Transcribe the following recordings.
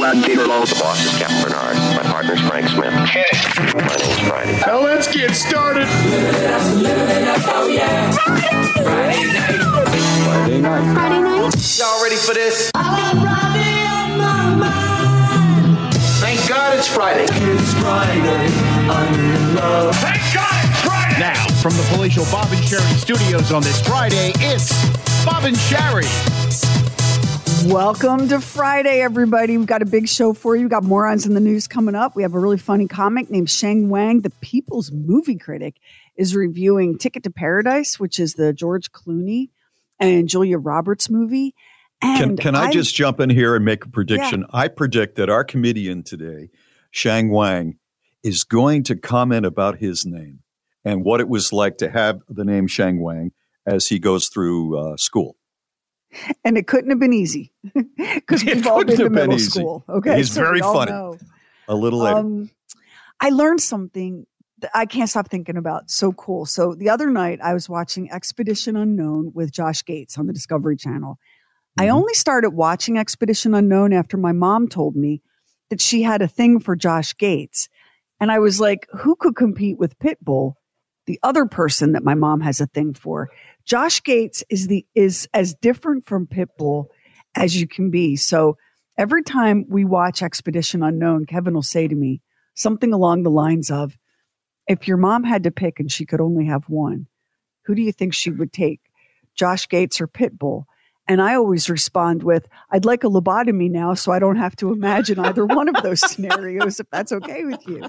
loud, Peter Lowe. The boss is Captain Bernard. My partner's Frank Smith. My name's Friday. Now let's get started. Friday night. Friday night. Y'all ready for this? I Thank God it's Friday. It's Friday. I'm in love. Thank God it's Friday. Now, from the palatial Bob and Sheri studios on this Friday, it's Bob and Sheri. Welcome to Friday, everybody. We've got a big show for you. We've got morons in the news coming up. We have a really funny comic named Sheng Wang, the People's Movie Critic, is reviewing Ticket to Paradise, which is the George Clooney and Julia Roberts movie. Can, And can I, just jump in here and make a prediction? I predict that our comedian today, Sheng Wang, is going to comment about his name and what it was like to have the name Sheng Wang as he goes through uh, school. And it couldn't have been easy because we've all been to middle easy. school. Okay, He's So very funny. know. A little later. Um, I learned something that I can't stop thinking about. So cool. So the other night I was watching Expedition Unknown with Josh Gates on the Discovery Channel. I Mm-hmm. only started watching Expedition Unknown after my mom told me that she had a thing for Josh Gates. And I was like, who could compete with Pitbull, the other person that my mom has a thing for? Josh Gates is the is as different from Pitbull as you can be. So every time we watch Expedition Unknown, Kevin will say to me something along the lines of, if your mom had to pick and she could only have one, who do you think she would take? Josh Gates or Pitbull? And I always respond with, I'd like a lobotomy now so I don't have to imagine either one of those scenarios, if that's okay with you.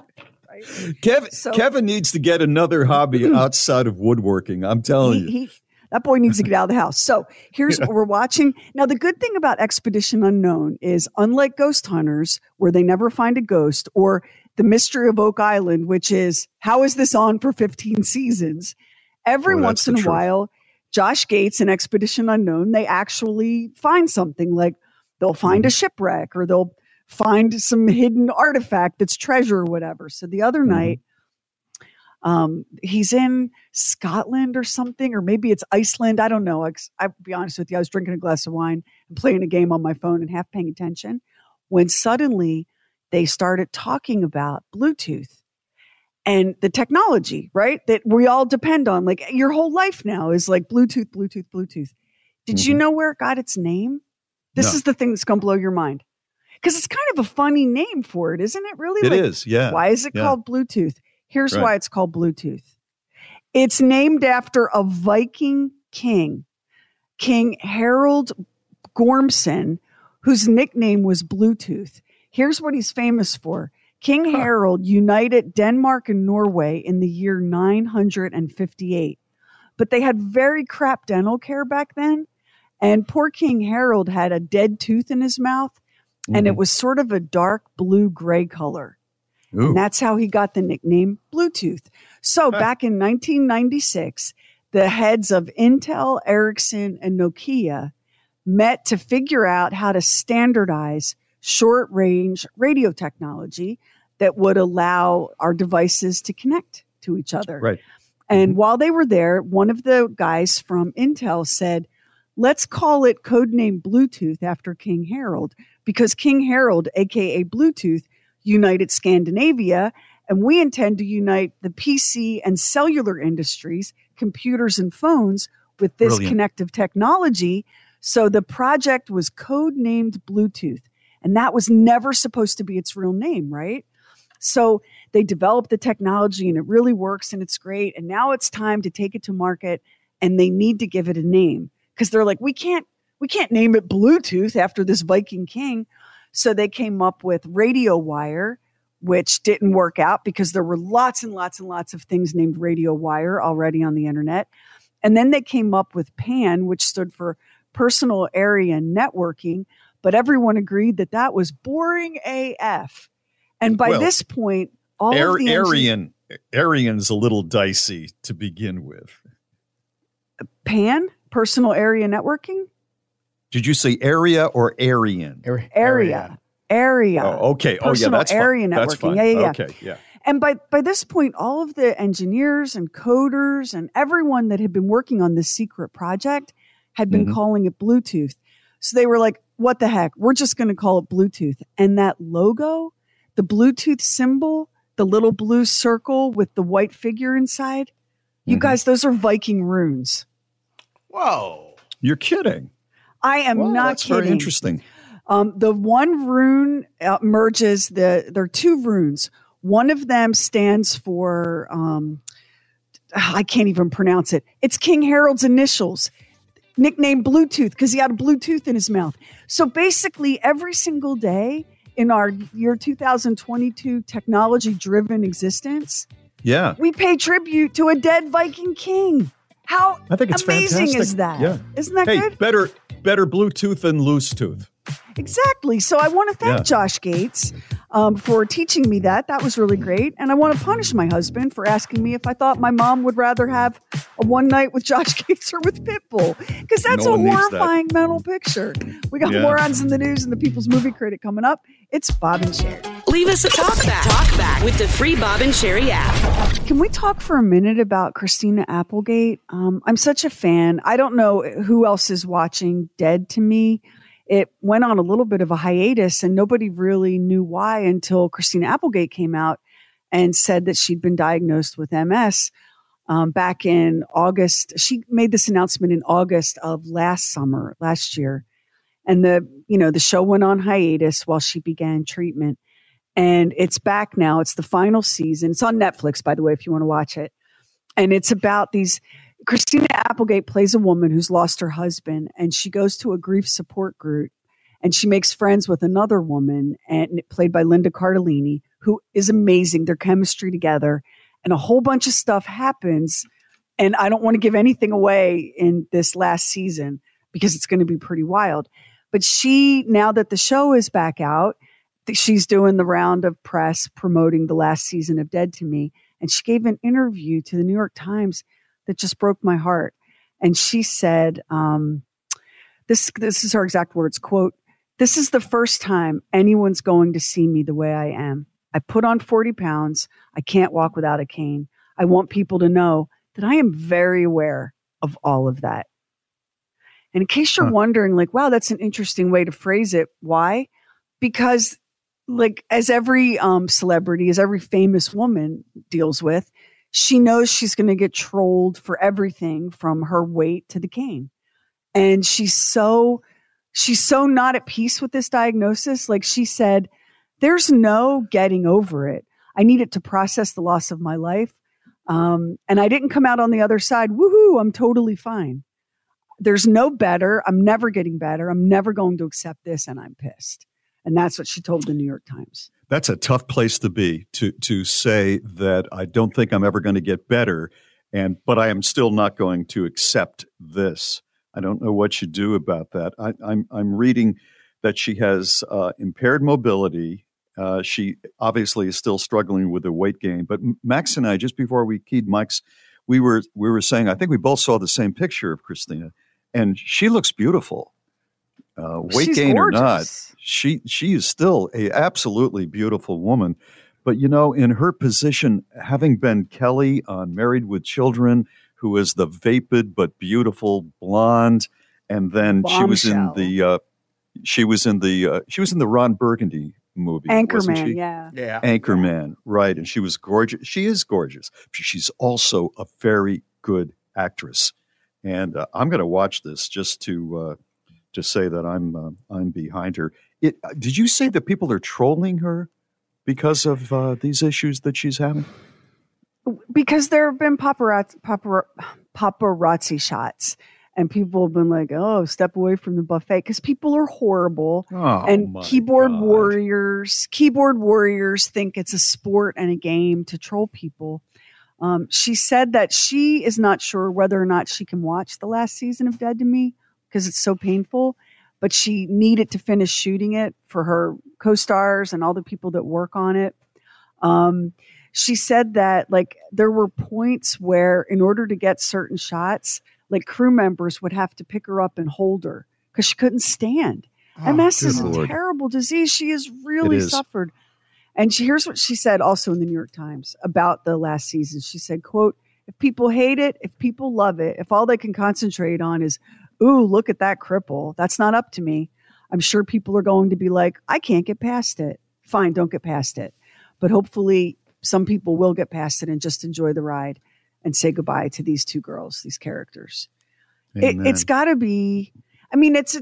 Right? Kev, so- Kevin needs to get another hobby outside of woodworking. I'm telling He, you. he, that boy needs to get out of the house. So here's what we're watching. Now, the good thing about Expedition Unknown is unlike Ghost Hunters, where they never find a ghost, or The Mystery of Oak Island, which is how is this on for 15 seasons? Every Oh, once in a truth. while, Josh Gates and Expedition Unknown, they actually find something like they'll find a Mm-hmm. shipwreck or they'll find some hidden artifact that's treasure or whatever. So the other Mhm. night, um, he's in Scotland or something, or maybe it's Iceland. I don't know. I, I'll be honest with you. I was drinking a glass of wine and playing a game on my phone and half paying attention when suddenly they started talking about Bluetooth and the technology, right? That we all depend on. Like your whole life now is like Bluetooth, Bluetooth, Bluetooth. Did you Mhm. know where it got its name? This No. is the thing that's going to blow your mind. Because it's kind of a funny name for it, isn't it? Really? It Like, is, yeah. Why is it yeah. called Bluetooth? Here's Right. why it's called Bluetooth. It's named after a Viking king, King Harold Gormson, whose nickname was Bluetooth. Here's what he's famous for. King Harold united Denmark and Norway in the year 958. But they had very crap dental care back then. And poor King Harold had a dead tooth in his mouth, and it Mhm. was sort of a dark blue gray color. Ooh. And that's how he got the nickname Bluetooth. So back in 1996, the heads of Intel, Ericsson, and Nokia met to figure out how to standardize short range radio technology that would allow our devices to connect to each other. Right. And mm-hmm. while they were there, one of the guys from Intel said, let's call it codename Bluetooth after King Harold, because King Harold, aka Bluetooth, united Scandinavia, and we intend to unite the PC and cellular industries, computers and phones, with this Brilliant. connective technology. So the project was codenamed Bluetooth, and that was never supposed to be its real name, right? So they developed the technology and it really works and it's great. And now it's time to take it to market and they need to give it a name because they're like, we can't, we can't name it Bluetooth after this Viking king. So they came up with Radio Wire, which didn't work out because there were lots and lots and lots of things named Radio Wire already on the internet. And then they came up with PAN, which stood for Personal Area Networking, but everyone agreed that that was boring AF. And by Well, this point, all Ar- of the Aryan, Aryan's a little dicey to begin with. PAN, Personal Area Networking, Did you say area or Aryan? area, area. Oh, okay. Oh, yeah, Personal that's fine. area That's networking. fine. Yeah, yeah, yeah. Okay, yeah. And by by this point, all of the engineers and coders and everyone that had been working on this secret project had been Mhm. calling it Bluetooth. So they were like, what the heck? We're just going to call it Bluetooth. And that logo, the Bluetooth symbol, the little blue circle with the white figure inside, you Mhm. guys, those are Viking runes. Whoa. You're kidding. I am Well, not that's kidding. very interesting. Um, the one rune uh, merges the. There are two runes. One of them stands for. Um, I can't even pronounce it. It's King Harold's initials, nicknamed Bluetooth because he had a Bluetooth in his mouth. So basically, every single day in our year 2022 technology-driven existence, Yeah. we pay tribute to a dead Viking king. How I think it's amazing fantastic. is that? Yeah. Isn't that Hey, good? better better Bluetooth than loose tooth. Exactly. So I want to thank Yeah. Josh Gates um, for teaching me that. That was really great. And I want to punish my husband for asking me if I thought my mom would rather have a one night with Josh Gates or with Pitbull. Because that's No a one needs that. horrifying mental picture. We got Yeah. morons in the news and the People's Movie Critic coming up. It's Bob and Sheri. Leave us a talk back. Talk back with the free Bob and Sheri app. Can we talk for a minute about Christina Applegate? Um, I'm such a fan. I don't know who else is watching Dead to Me. It went on a little bit of a hiatus, and nobody really knew why until Christina Applegate came out and said that she'd been diagnosed with MS um, back in August. She made this announcement in August of last summer, last year, and the you know the show went on hiatus while she began treatment and it's back now. It's the final season. It's on Netflix, by the way, if you want to watch it. And it's about these. Christina Applegate plays a woman who's lost her husband, and she goes to a grief support group, and she makes friends with another woman, and played by Linda Cardellini, who is amazing. Their chemistry together, and a whole bunch of stuff happens. And I don't want to give anything away in this last season because it's going to be pretty wild. But she, now that the show is back out, she's doing the round of press promoting the last season of Dead to Me. And she gave an interview to the New York Times that just broke my heart. And she said, um, this, this is her exact words quote, This is the first time anyone's going to see me the way I am. I put on 40 pounds. I can't walk without a cane. I want people to know that I am very aware of all of that. And in case you're Huh. wondering, like, wow, that's an interesting way to phrase it. Why? Because, like, as every um, celebrity, as every famous woman deals with, she knows she's going to get trolled for everything from her weight to the cane. And she's so, she's so not at peace with this diagnosis. Like she said, there's no getting over it. I needed to process the loss of my life. Um, and I didn't come out on the other side, woohoo, I'm totally fine. There's no better. I'm never getting better. I'm never going to accept this, and I'm pissed. And that's what she told the New York Times. That's a tough place to be to to say that I don't think I'm ever going to get better, and but I am still not going to accept this. I don't know what you do about that. I, I'm I'm reading that she has uh, impaired mobility. Uh, she obviously is still struggling with her weight gain. But Max and I, just before we keyed Mike's, we were we were saying I think we both saw the same picture of Christina, and she looks beautiful. Uh, weight She's gain or not, she she is still a absolutely beautiful woman. But you know, in her position, having been Kelly on Married with Children, who is the vapid but beautiful blonde, and then she was in the uh, she was in the uh, she was in the Ron Burgundy movie, wasn't Anchorman, she? yeah. Yeah. Anchorman, right? And she was gorgeous. She is gorgeous. She's also a very good actress. And uh, I'm going to watch this just to uh, to say that I'm uh, I'm behind her. It, uh, did you say that people are trolling her because of uh, these issues that she's having? because there have been paparazzi, papar- paparazzi shots and people have been like oh step away from the buffet because people are horrible Oh, and keyboard God. warriors keyboard warriors think it's a sport and a game to troll people um, she said that she is not sure whether or not she can watch the last season of dead to me because it's so painful but she needed to finish shooting it for her co-stars and all the people that work on it. Um, she said that like there were points where in order to get certain shots like crew members would have to pick her up and hold her because she couldn't stand. Ms is a Oh, Lord. terrible disease. She has really is. suffered. And she, here's what she said also in the new york times about the last season. She said quote if people hate it if people love it if all they can concentrate on is ooh, look at that cripple. That's not up to me. I'm sure people are going to be like, I can't get past it. Fine, don't get past it. But hopefully, some people will get past it and just enjoy the ride and say goodbye to these two girls, these characters. It, it's got to be, I mean, it's a,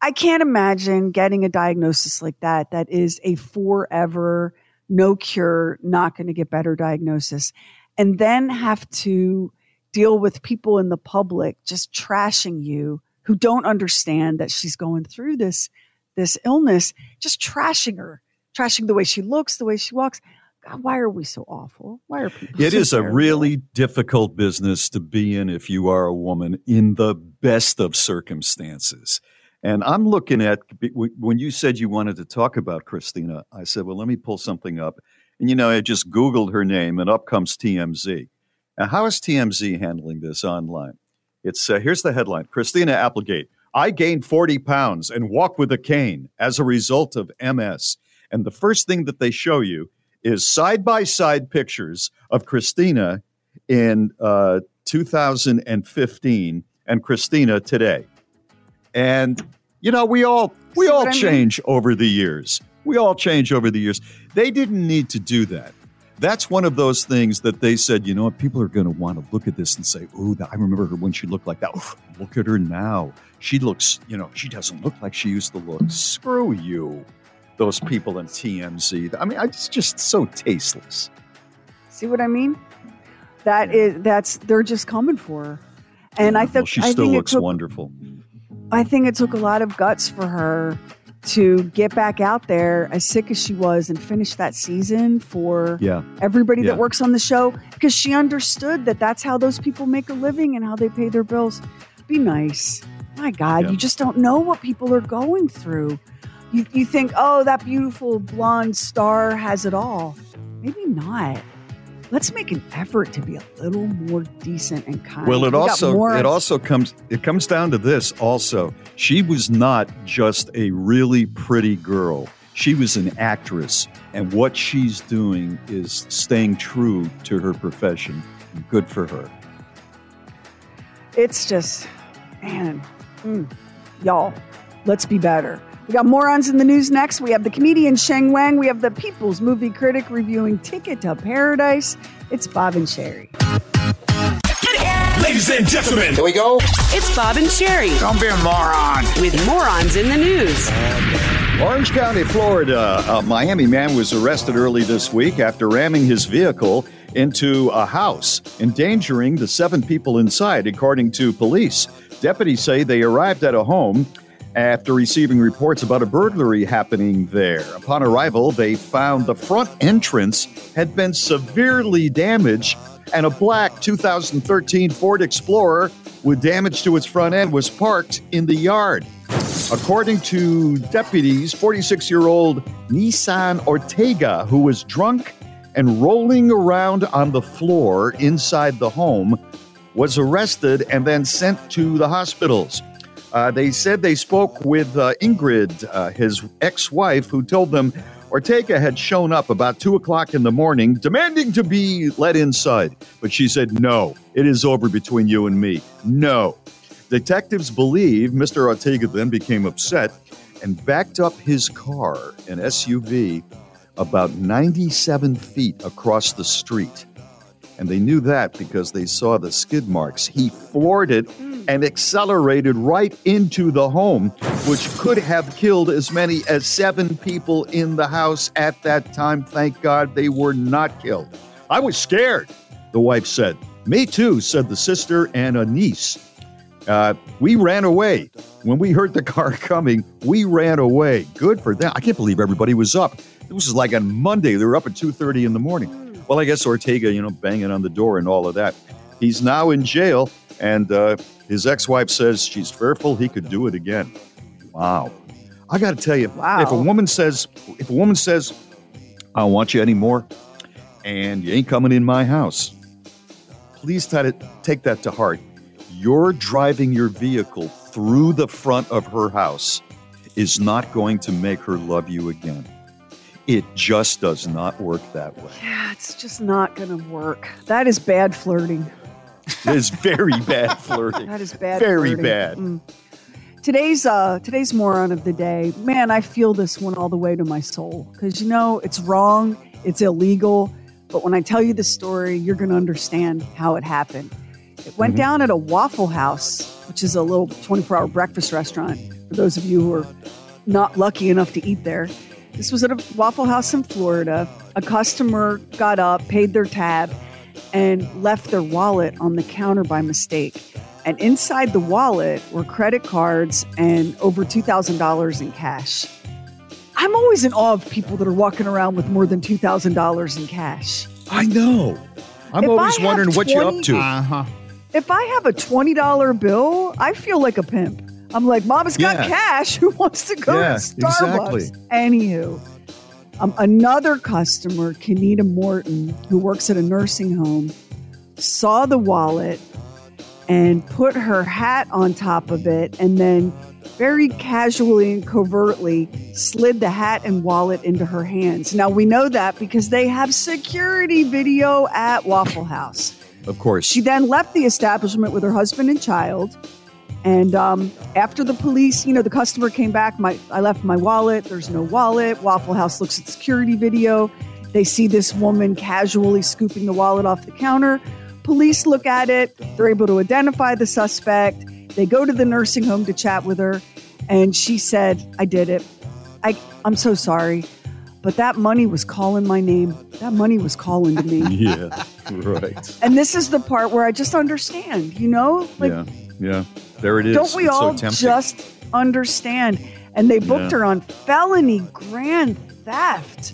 I can't imagine getting a diagnosis like that, that is a forever, no cure, not going to get better diagnosis, and then have to deal with people in the public just trashing you who don't understand that she's going through this this illness, just trashing her, trashing the way she looks, the way she walks. God, why are we so awful? Why are people? It so is a really difficult business to be in if you are a woman in the best of circumstances. And I'm looking at when you said you wanted to talk about Christina, I said, well, let me pull something up. And, you know, I just Googled her name and up comes TMZ. Now, how is TMZ handling this online? It's uh, here's the headline Christina Applegate. I gained 40 pounds and walk with a cane as a result of MS. And the first thing that they show you is side by side pictures of Christina in uh, 2015 and Christina today. And you know, we all we all what I mean? change over the years. We all change over the years. They didn't need to do that. That's one of those things that they said, you know what, people are going to want to look at this and say, oh, I remember her when she looked like that. Oof, look at her now. She looks, you know, she doesn't look like she used to look. Screw you, those people in TMZ. I mean, it's just so tasteless. See what I mean? That is that's they're just coming for her. And I Well, think she I still think looks it took, wonderful. I think it took a lot of guts for her to get back out there as sick as she was and finish that season for Yeah. everybody Yeah. that works on the show because she understood that that's how those people make a living and how they pay their bills. Be nice. My God, Yeah. you just don't know what people are going through. You, you think, oh, that beautiful blonde star has it all. Maybe not. Let's make an effort to be a little more decent and kind. Well, it We also more- it also comes it comes down to this also. She was not just a really pretty girl. She was an actress and what she's doing is staying true to her profession. Good for her. It's just, man, mm, y'all, let's be better. We got morons in the news next. We have the comedian Sheng Wang. We have the People's Movie Critic reviewing Ticket to Paradise. It's Bob and Sheri. Ladies and gentlemen, Here we go. It's Bob and Sheri Don't be a moron. with morons in the news. Um, Orange County, Florida. A Miami man was arrested early this week after ramming his vehicle into a house, endangering the seven people inside, according to police. Deputies say they arrived at a home after receiving reports about a burglary happening there. Upon arrival, they found the front entrance had been severely damaged, and a black 2013 Ford Explorer with damage to its front end was parked in the yard. According to deputies, 46 year old Nissan Ortega, who was drunk and rolling around on the floor inside the home, was arrested and then sent to the hospitals. Uh, they said they spoke with uh, Ingrid, uh, his ex wife, who told them Ortega had shown up about 2 o'clock in the morning demanding to be let inside. But she said, No, it is over between you and me. No. Detectives believe Mr. Ortega then became upset and backed up his car, an SUV, about 97 feet across the street. And they knew that because they saw the skid marks. He floored it and accelerated right into the home, which could have killed as many as seven people in the house at that time. Thank God they were not killed. I was scared, the wife said. Me too, said the sister and a niece. Uh, we ran away. When we heard the car coming, we ran away. Good for them. I can't believe everybody was up. This was like on Monday. They were up at 2.30 in the morning. Well, I guess Ortega, you know, banging on the door and all of that. He's now in jail, and uh, his ex-wife says she's fearful he could do it again. Wow. I got to tell you, Wow. if a woman says, if a woman says, I don't want you anymore, and you ain't coming in my house, please try to take that to heart. You're driving your vehicle through the front of her house is not going to make her love you again. It just does not work that way. Yeah, it's just not going to work. That is bad flirting. It's very bad flirting. That is bad. Very flirting. bad. Mm. Today's uh today's moron of the day. Man, I feel this one all the way to my soul because you know it's wrong, it's illegal, but when I tell you the story, you're going to understand how it happened. It went Mhm. down at a Waffle House, which is a little 24-hour breakfast restaurant for those of you who are not lucky enough to eat there. This was at a Waffle House in Florida. A customer got up, paid their tab, and left their wallet on the counter by mistake. And inside the wallet were credit cards and over $2,000 in cash. I'm always in awe of people that are walking around with more than $2,000 in cash. I know. I'm If always wondering what you're up to. Uh huh. If I have a $20 bill, I feel like a pimp. I'm like, Mama's got Yeah. cash. Who wants to go Yeah, to Starbucks? exactly. Anywho, um, another customer, Kenita Morton, who works at a nursing home, saw the wallet and put her hat on top of it and then very casually and covertly slid the hat and wallet into her hands. Now we know that because they have security video at Waffle House. Of course. She then left the establishment with her husband and child. And um, after the police, you know, the customer came back. My, I left my wallet. There's no wallet. Waffle House looks at security video. They see this woman casually scooping the wallet off the counter. Police look at it. They're able to identify the suspect. They go to the nursing home to chat with her. And she said, I did it. I, I'm so sorry. But that money was calling my name. That money was calling to me. yeah, right. And this is the part where I just understand, you know? Like, yeah, yeah. There it is. don't we It's all tempting. just understand? And they booked Yeah. her on felony grand theft.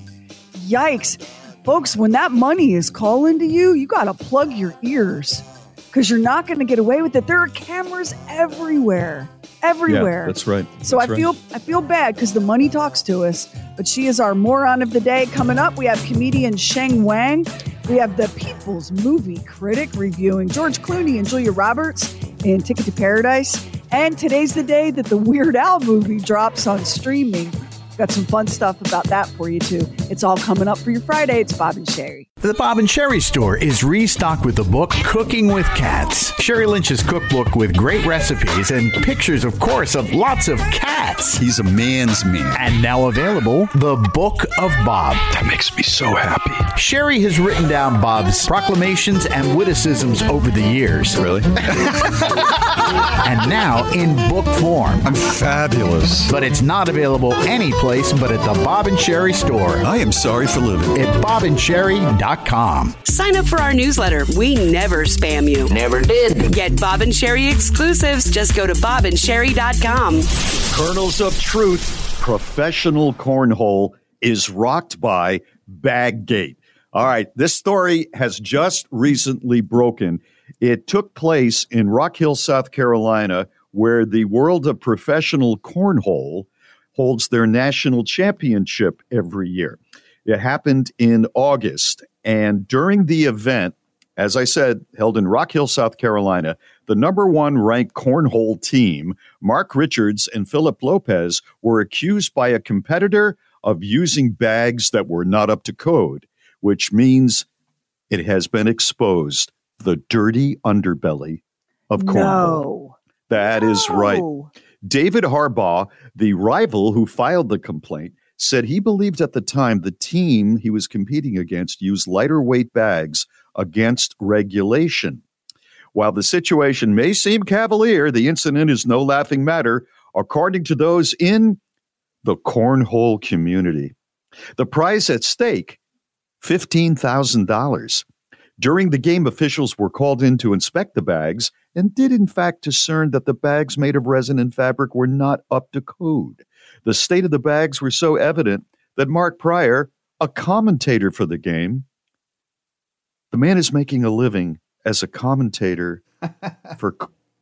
Yikes. Folks, when that money is calling to you, you got to plug your ears because you're not going to get away with it. There are cameras everywhere. Everywhere. Yeah, that's right. So That's I right. feel I feel bad because the money talks to us, but she is our moron of the day. Coming up, we have comedian Sheng Wang. We have the People's Movie Critic reviewing George Clooney and Julia Roberts in Ticket to Paradise. And today's the day that the Weird Al movie drops on streaming. Got some fun stuff about that for you too. It's all coming up for your Friday. It's Bob and Sheri. The Bob and Sheri store is restocked with the book Cooking with Cats. Sheri Lynch's cookbook with great recipes and pictures, of course, of lots of cats. He's a man's man. And now available, The Book of Bob. That makes me so happy. Sheri has written down Bob's proclamations and witticisms over the years. Really? and now in book form. I'm fabulous. But it's not available anyplace but at the Bob and Sheri store I am sorry for living. at bobandsheri.com. Sign up for our newsletter. We never spam you. Never did. Get Bob and Sheri exclusives. Just go to bobandsheri.com. Kernels of Truth, professional cornhole is rocked by Baggate. All right, this story has just recently broken. It took place in Rock Hill, South Carolina, where the world of professional cornhole holds their national championship every year. It happened in August, and during the event, as I said, held in Rock Hill, South Carolina, the number one ranked cornhole team, Mark Richards and Philip Lopez, were accused by a competitor of using bags that were not up to code, which means it has been exposed the dirty underbelly of cornhole. No. That is right. David Harbaugh, the rival who filed the complaint, said he believed at the time the team he was competing against used lighter weight bags against regulation. While the situation may seem cavalier, the incident is no laughing matter, according to those in the cornhole community. The prize at stake $15,000. During the game, officials were called in to inspect the bags and did, in fact, discern that the bags made of resin and fabric were not up to code. The state of the bags were so evident that Mark Pryor, a commentator for the game, the man is making a living as a commentator for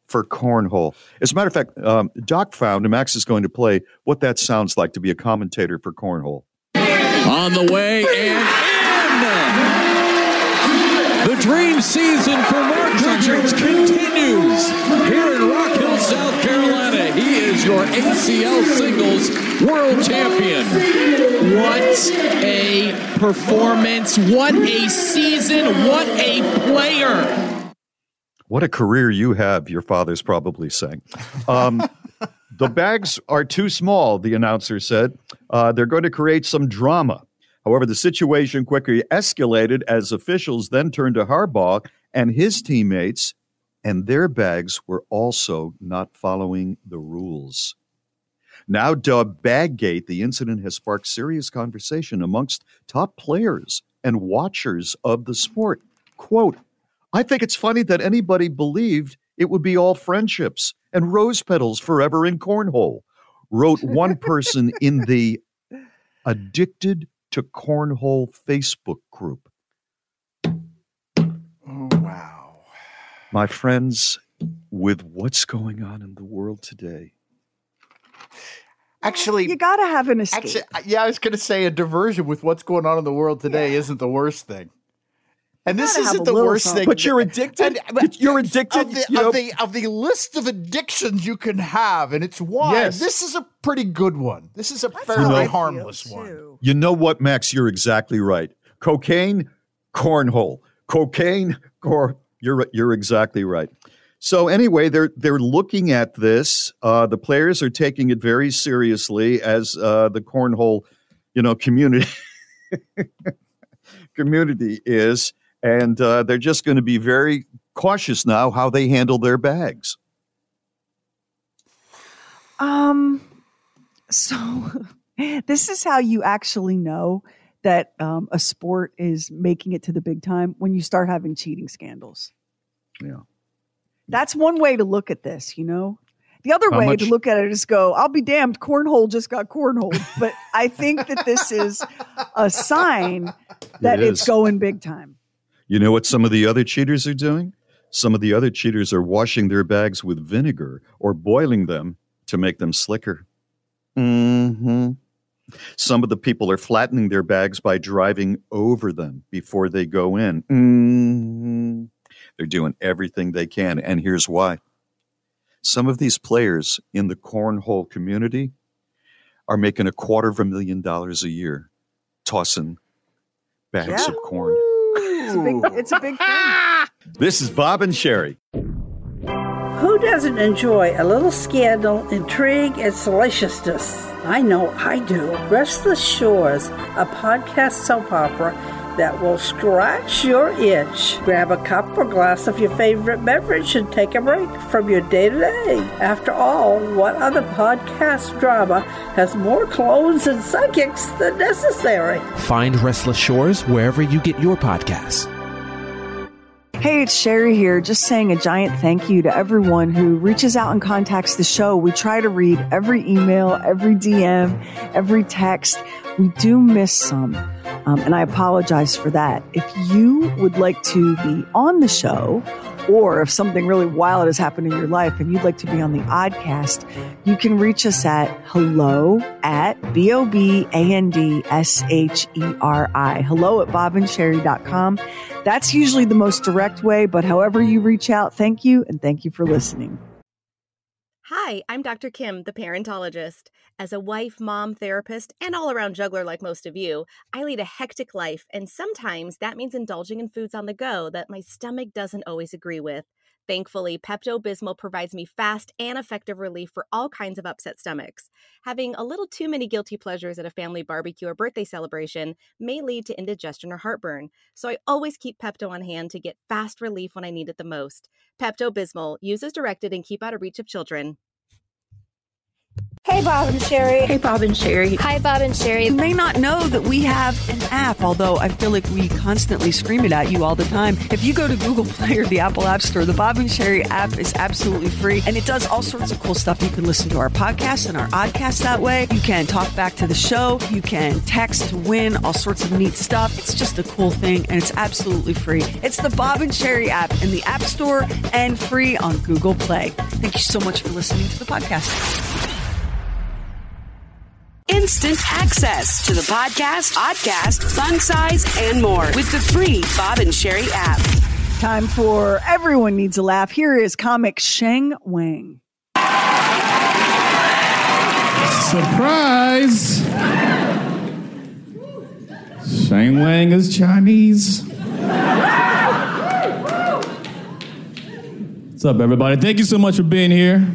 for cornhole. As a matter of fact, um, Doc found, and Max is going to play what that sounds like to be a commentator for cornhole. on the way and in. The dream season for Mark Richards continues here in Rock Hill, South Carolina. Is your ACL singles world champion. What a performance. What a season. What a player. What a career you have, your father's probably saying. Um, the bags are too small, the announcer said. Uh, they're going to create some drama. However, the situation quickly escalated as officials then turned to Harbaugh and his teammates, and their bags were also not following the rules. Now dubbed Baggate, the incident has sparked serious conversation amongst top players and watchers of the sport. Quote, I think it's funny that anybody believed it would be all friendships and rose petals forever in cornhole, wrote one person in the Addicted to Cornhole Facebook group. My friends, with what's going on in the world today, Actually, you got to have an escape. Actually, yeah, I was going to say a diversion with what's going on in the world today yeah. isn't the worst thing. And this isn't the worst something. thing. But you're addicted. And, but you're addicted of the, you know? of the, of the list of addictions you can have, and it's wide. Yes. This is a pretty good one. This is a That's fairly harmless one. You know what, Max? You're exactly right. Cocaine, cornhole. Cocaine, cor. You're you're exactly right. So anyway, they're they're looking at this. Uh, the players are taking it very seriously as uh, the cornhole, you know, community community is, and uh, they're just going to be very cautious now how they handle their bags. Um. So this is how you actually know that um, a sport is making it to the big time when you start having cheating scandals. Yeah. That's one way to look at this, you know? The other How way much? to look at it is go, I'll be damned, cornhole just got cornhole. But I think that this is a sign that it it's going big time. You know what some of the other cheaters are doing? Some of the other cheaters are washing their bags with vinegar or boiling them to make them slicker. Mm-hmm. Some of the people are flattening their bags by driving over them before they go in. Mm-hmm. They're doing everything they can. And here's why some of these players in the cornhole community are making a quarter of a million dollars a year tossing bags yeah. of corn. It's a big, it's a big thing. This is Bob and Sheri. Who doesn't enjoy a little scandal, intrigue, and salaciousness? I know I do. Restless Shores, a podcast soap opera that will scratch your itch. Grab a cup or glass of your favorite beverage and take a break from your day to day. After all, what other podcast drama has more clones and psychics than necessary? Find Restless Shores wherever you get your podcasts. Hey, it's Sheri here, just saying a giant thank you to everyone who reaches out and contacts the show. We try to read every email, every DM, every text. We do miss some. Um, and I apologize for that. If you would like to be on the show, or if something really wild has happened in your life and you'd like to be on the Oddcast, you can reach us at hello at B O B A N D S H E R I. Hello at bobandsheri.com. That's usually the most direct way, but however you reach out, thank you and thank you for listening. Hi, I'm Dr. Kim, the parentologist. As a wife, mom, therapist, and all around juggler like most of you, I lead a hectic life, and sometimes that means indulging in foods on the go that my stomach doesn't always agree with. Thankfully, Pepto Bismol provides me fast and effective relief for all kinds of upset stomachs. Having a little too many guilty pleasures at a family barbecue or birthday celebration may lead to indigestion or heartburn, so I always keep Pepto on hand to get fast relief when I need it the most. Pepto Bismol, use as directed and keep out of reach of children. Hey, Bob and Sheri. Hey, Bob and Sheri. Hi, Bob and Sheri. You may not know that we have an app, although I feel like we constantly scream it at you all the time. If you go to Google Play or the Apple App Store, the Bob and Sheri app is absolutely free, and it does all sorts of cool stuff. You can listen to our podcast and our oddcast that way. You can talk back to the show. You can text to win all sorts of neat stuff. It's just a cool thing, and it's absolutely free. It's the Bob and Sheri app in the App Store and free on Google Play. Thank you so much for listening to the podcast instant access to the podcast, podcast, fun size, and more with the free Bob and Sheri app. Time for Everyone Needs a Laugh. Here is comic Sheng Wang. Surprise! Sheng Wang is Chinese. What's up, everybody? Thank you so much for being here.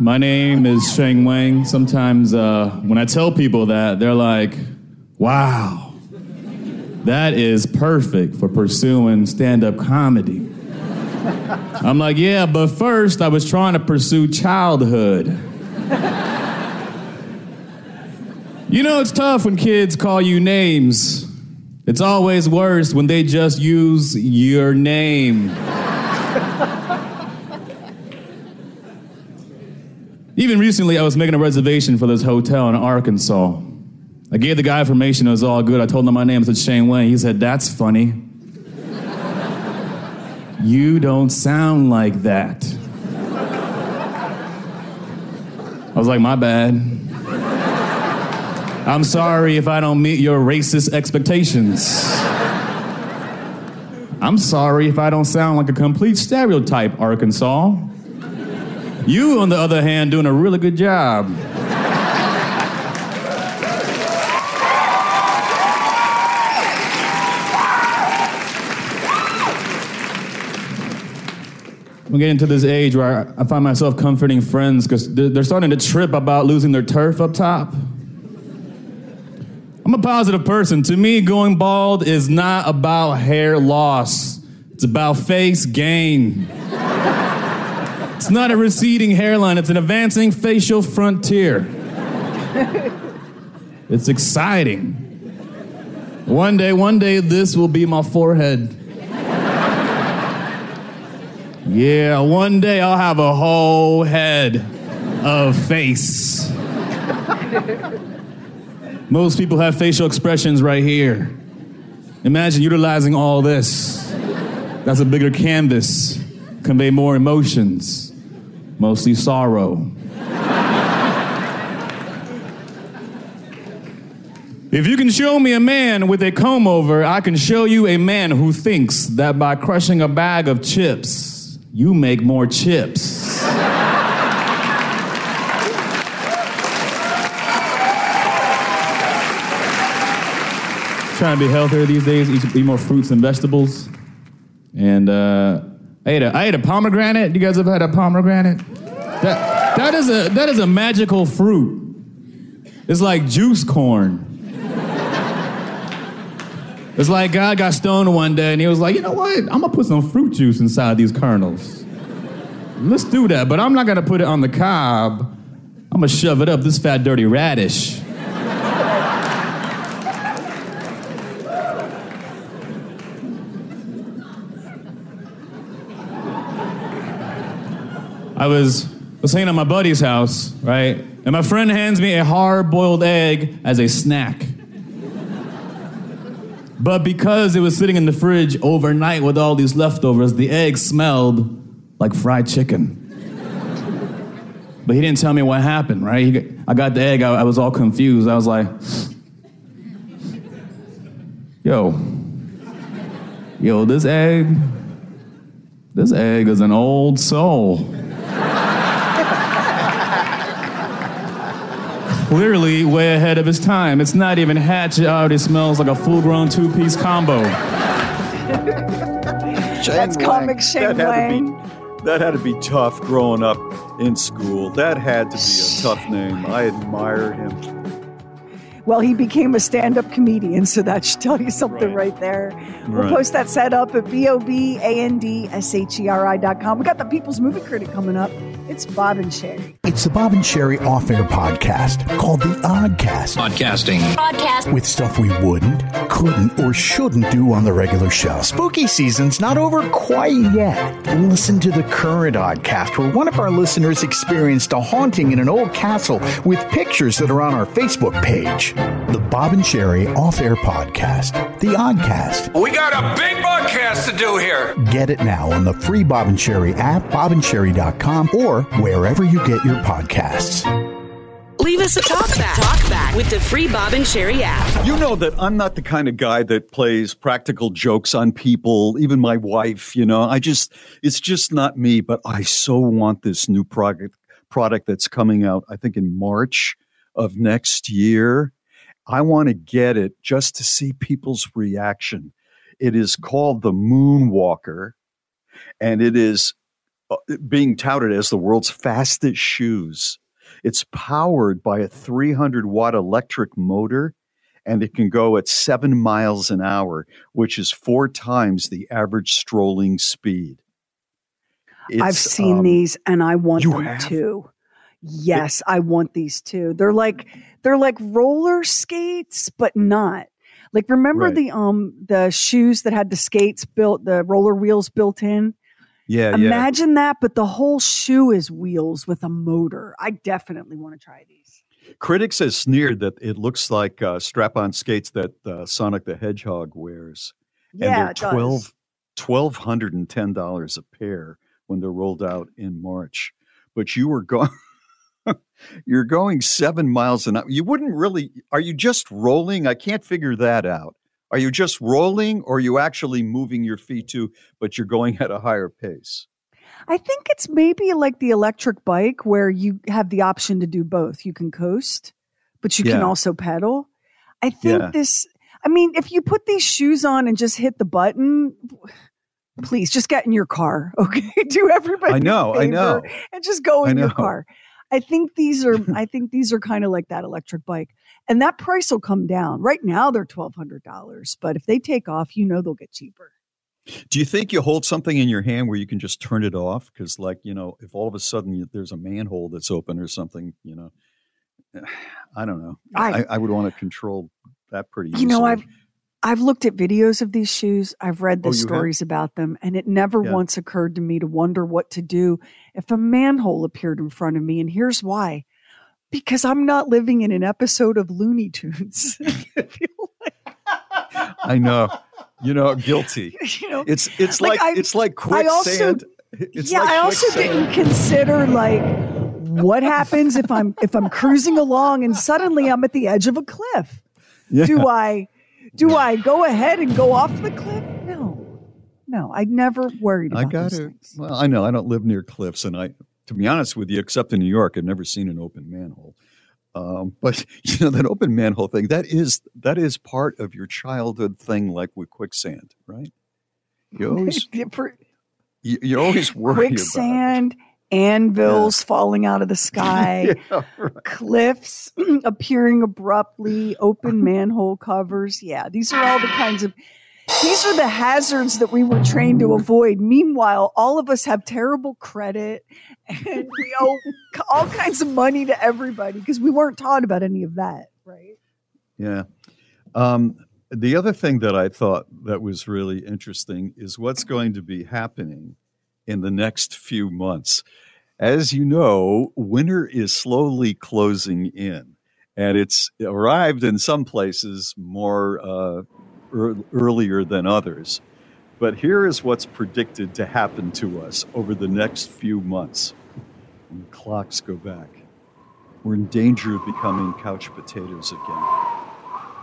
My name is Sheng Wang. Sometimes uh, when I tell people that, they're like, wow, that is perfect for pursuing stand up comedy. I'm like, yeah, but first I was trying to pursue childhood. You know, it's tough when kids call you names. It's always worse when they just use your name. Even recently, I was making a reservation for this hotel in Arkansas. I gave the guy information, it was all good. I told him my name, I said Shane Wayne. He said, That's funny. you don't sound like that. I was like, My bad. I'm sorry if I don't meet your racist expectations. I'm sorry if I don't sound like a complete stereotype, Arkansas. You, on the other hand, doing a really good job. I'm getting to this age where I find myself comforting friends because they're starting to trip about losing their turf up top. I'm a positive person. To me, going bald is not about hair loss, it's about face gain. It's not a receding hairline, it's an advancing facial frontier. it's exciting. One day, one day, this will be my forehead. Yeah, one day I'll have a whole head of face. Most people have facial expressions right here. Imagine utilizing all this. That's a bigger canvas, convey more emotions, mostly sorrow. If you can show me a man with a comb over, I can show you a man who thinks that by crushing a bag of chips, you make more chips. Trying to be healthier these days, eat, eat more fruits and vegetables. And uh, I, ate a, I ate a pomegranate. You guys ever had a pomegranate? That, that, is a, that is a magical fruit. It's like juice corn. It's like God got stoned one day and he was like, you know what? I'm gonna put some fruit juice inside these kernels. Let's do that, but I'm not gonna put it on the cob. I'm gonna shove it up this fat, dirty radish. I was, was hanging at my buddy's house, right? And my friend hands me a hard boiled egg as a snack. But because it was sitting in the fridge overnight with all these leftovers, the egg smelled like fried chicken. but he didn't tell me what happened, right? He, I got the egg, I, I was all confused. I was like, yo, yo, this egg, this egg is an old soul. Clearly way ahead of his time. It's not even hatched, out. it already smells like a full grown two piece combo. That's comic Shane that had, to be, that had to be tough growing up in school. That had to be a tough name. I admire him. Well, he became a stand up comedian, so that should tell you something right, right there. We'll right. post that set up at B O B A N D S H E R I.com. We got the People's Movie Critic coming up. It's Bob and Sheri. It's the Bob and Sheri off air podcast called The Oddcast. Podcasting. Podcast. With stuff we wouldn't, couldn't, or shouldn't do on the regular show. Spooky season's not over quite yet. Listen to the current Oddcast, where one of our listeners experienced a haunting in an old castle with pictures that are on our Facebook page. The Bob and Sheri off air podcast. The Oddcast. We got a big broadcast to do here. Get it now on the free Bob and Sheri app, bobandsheri.com, or wherever you get your podcasts. Leave us a talk back. Talk back with the free Bob and Sheri app. You know that I'm not the kind of guy that plays practical jokes on people, even my wife, you know. I just it's just not me, but I so want this new product product that's coming out I think in March of next year. I want to get it just to see people's reaction. It is called the Moonwalker and it is being touted as the world's fastest shoes. It's powered by a 300 watt electric motor and it can go at seven miles an hour, which is four times the average strolling speed. It's, I've seen um, these and I want them have? too. Yes, it, I want these too. They're like they're like roller skates, but not. Like remember right. the um the shoes that had the skates built, the roller wheels built in? Yeah. Imagine yeah. that, but the whole shoe is wheels with a motor. I definitely want to try these. Critics have sneered that it looks like uh, strap-on skates that uh, Sonic the Hedgehog wears. Yeah, and they're twelve twelve hundred and ten dollars a pair when they're rolled out in March. But you were going you're going seven miles an hour. You wouldn't really are you just rolling? I can't figure that out. Are you just rolling or are you actually moving your feet too, but you're going at a higher pace? I think it's maybe like the electric bike where you have the option to do both. You can coast, but you yeah. can also pedal. I think yeah. this, I mean, if you put these shoes on and just hit the button, please just get in your car. Okay. do everybody. I know. I know. And just go in your car. I think these are, I think these are kind of like that electric bike. And that price will come down. Right now they're $1,200, but if they take off, you know they'll get cheaper. Do you think you hold something in your hand where you can just turn it off? Because, like, you know, if all of a sudden you, there's a manhole that's open or something, you know, I don't know. I, I, I would want to control that pretty. You know, I've I've looked at videos of these shoes. I've read the oh, stories have? about them, and it never yeah. once occurred to me to wonder what to do if a manhole appeared in front of me. And here's why: because I'm not living in an episode of Looney Tunes. I know. You know, guilty. You know, it's it's like, like it's like quicksand. It's yeah, like I also didn't consider like what happens if I'm if I'm cruising along and suddenly I'm at the edge of a cliff. Yeah. Do I do I go ahead and go off the cliff? No, no. I never worried. About it. I got it. Well, I know I don't live near cliffs, and I, to be honest with you, except in New York, I've never seen an open manhole. Um, but you know that open manhole thing that is that is part of your childhood thing, like with quicksand, right? You always you, you always worry quicksand, anvils yeah. falling out of the sky, yeah, right. cliffs appearing abruptly, open manhole covers. Yeah, these are all the kinds of these are the hazards that we were trained to avoid. Meanwhile, all of us have terrible credit and we owe all kinds of money to everybody because we weren't taught about any of that, right? Yeah. Um, the other thing that I thought that was really interesting is what's going to be happening in the next few months. As you know, winter is slowly closing in, and it's arrived in some places more uh, earlier than others. But here is what's predicted to happen to us over the next few months. When the clocks go back, we're in danger of becoming couch potatoes again.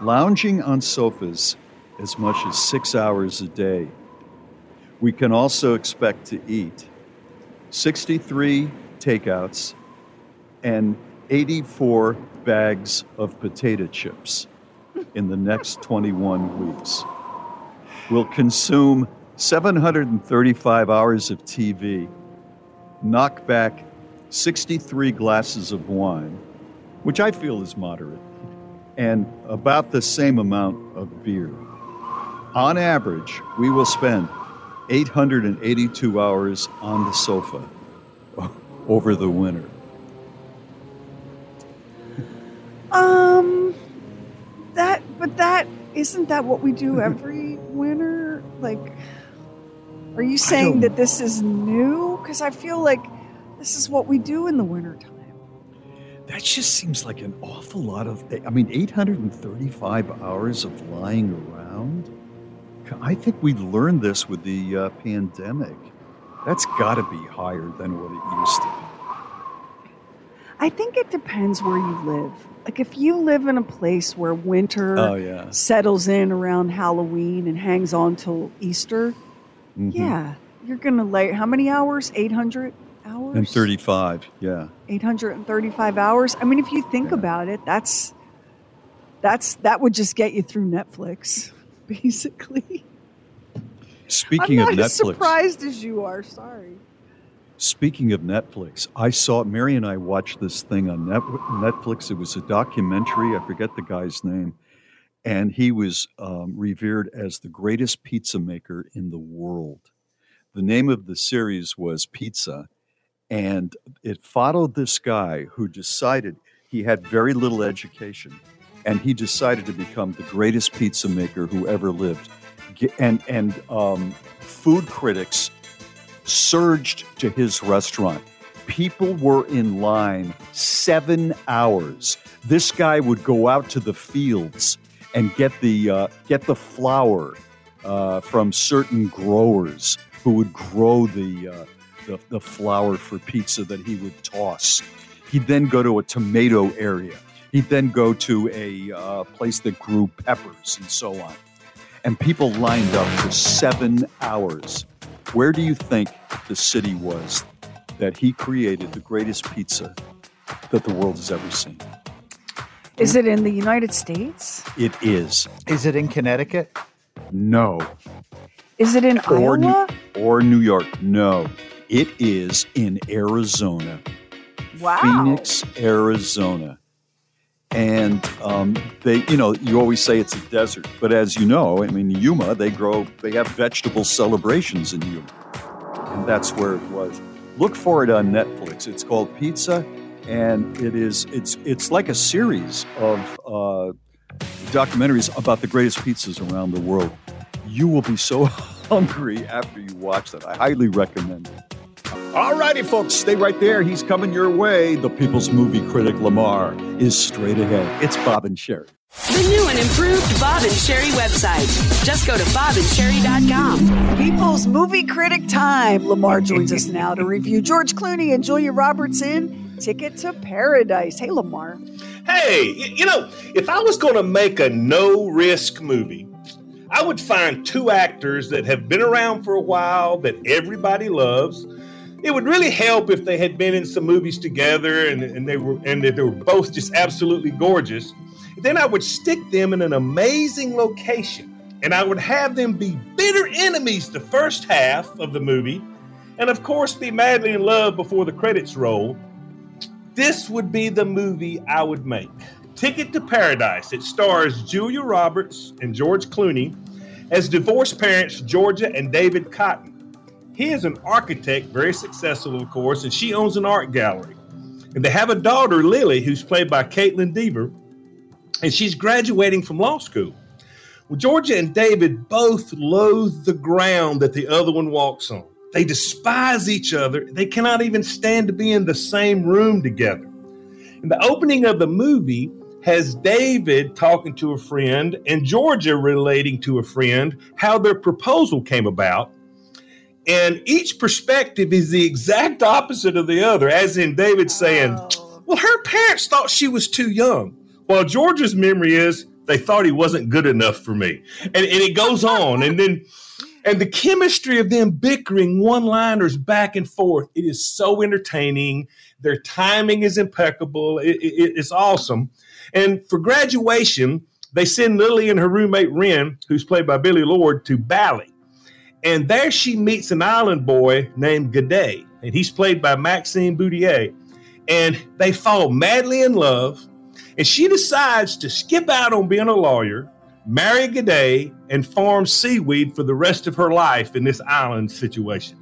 Lounging on sofas as much as six hours a day. We can also expect to eat 63 takeouts and 84 bags of potato chips in the next 21 weeks. We'll consume 735 hours of TV, knock back 63 glasses of wine, which I feel is moderate, and about the same amount of beer. On average, we will spend 882 hours on the sofa over the winter. But that isn't that what we do every winter? Like, are you saying that this is new? Because I feel like this is what we do in the wintertime. That just seems like an awful lot of. I mean, 835 hours of lying around. I think we learned this with the uh, pandemic. That's got to be higher than what it used to be. I think it depends where you live. Like if you live in a place where winter oh, yeah. settles in around Halloween and hangs on till Easter, mm-hmm. yeah, you're gonna lay how many hours? Eight hundred hours. And thirty-five, yeah. Eight hundred and thirty-five hours. I mean, if you think yeah. about it, that's that's that would just get you through Netflix, basically. Speaking I'm of Netflix, as surprised as you are. Sorry. Speaking of Netflix, I saw Mary and I watched this thing on Netflix. It was a documentary. I forget the guy's name, and he was um, revered as the greatest pizza maker in the world. The name of the series was Pizza, and it followed this guy who decided he had very little education, and he decided to become the greatest pizza maker who ever lived. And and um, food critics surged to his restaurant. People were in line seven hours. This guy would go out to the fields and get the uh, get the flour uh, from certain growers who would grow the, uh, the the flour for pizza that he would toss. He'd then go to a tomato area. He'd then go to a uh, place that grew peppers and so on. And people lined up for seven hours where do you think the city was that he created the greatest pizza that the world has ever seen? Is it in the United States? It is. Is it in Connecticut? No. Is it in or Iowa? New, or New York? No. It is in Arizona. Wow. Phoenix, Arizona and um, they, you know, you always say it's a desert, but as you know, I mean, Yuma, they grow, they have vegetable celebrations in Yuma, and that's where it was. Look for it on Netflix. It's called Pizza, and it is it's it's like a series of uh, documentaries about the greatest pizzas around the world. You will be so hungry after you watch that. I highly recommend it. All righty, folks, stay right there. He's coming your way. The people's movie critic Lamar is straight ahead. It's Bob and Sheri. The new and improved Bob and Sheri website. Just go to bobandsheri.com. People's movie critic time. Lamar joins us now to review George Clooney and Julia Roberts in Ticket to Paradise. Hey, Lamar. Hey, you know, if I was going to make a no risk movie, I would find two actors that have been around for a while that everybody loves it would really help if they had been in some movies together and, and they were and they were both just absolutely gorgeous. Then I would stick them in an amazing location and I would have them be bitter enemies the first half of the movie and of course be madly in love before the credits roll. This would be the movie I would make. Ticket to Paradise. It stars Julia Roberts and George Clooney as divorced parents Georgia and David Cotton. He is an architect, very successful, of course, and she owns an art gallery. And they have a daughter, Lily, who's played by Kaitlyn Dever, and she's graduating from law school. Well, Georgia and David both loathe the ground that the other one walks on. They despise each other. They cannot even stand to be in the same room together. And the opening of the movie has David talking to a friend and Georgia relating to a friend how their proposal came about and each perspective is the exact opposite of the other, as in David saying, oh. Well, her parents thought she was too young. While George's memory is, they thought he wasn't good enough for me. And, and it goes on. And then, and the chemistry of them bickering one liners back and forth, it is so entertaining. Their timing is impeccable. It, it, it's awesome. And for graduation, they send Lily and her roommate Wren, who's played by Billie Lourd, to Bali. And there she meets an island boy named Gede, and he's played by Maxime Bouttier. And they fall madly in love, and she decides to skip out on being a lawyer, marry Gede, and farm seaweed for the rest of her life in this island situation.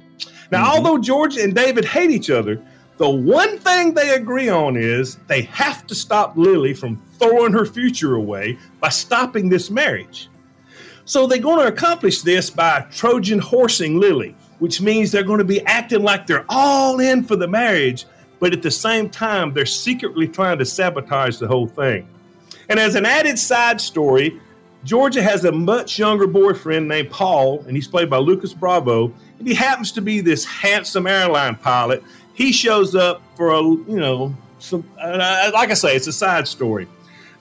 Now, mm-hmm. although George and David hate each other, the one thing they agree on is they have to stop Lily from throwing her future away by stopping this marriage. So they're going to accomplish this by Trojan horsing Lily, which means they're going to be acting like they're all in for the marriage, but at the same time, they're secretly trying to sabotage the whole thing. And as an added side story, Georgia has a much younger boyfriend named Paul, and he's played by Lucas Bravo. And he happens to be this handsome airline pilot. He shows up for a, you know, some, uh, like I say, it's a side story.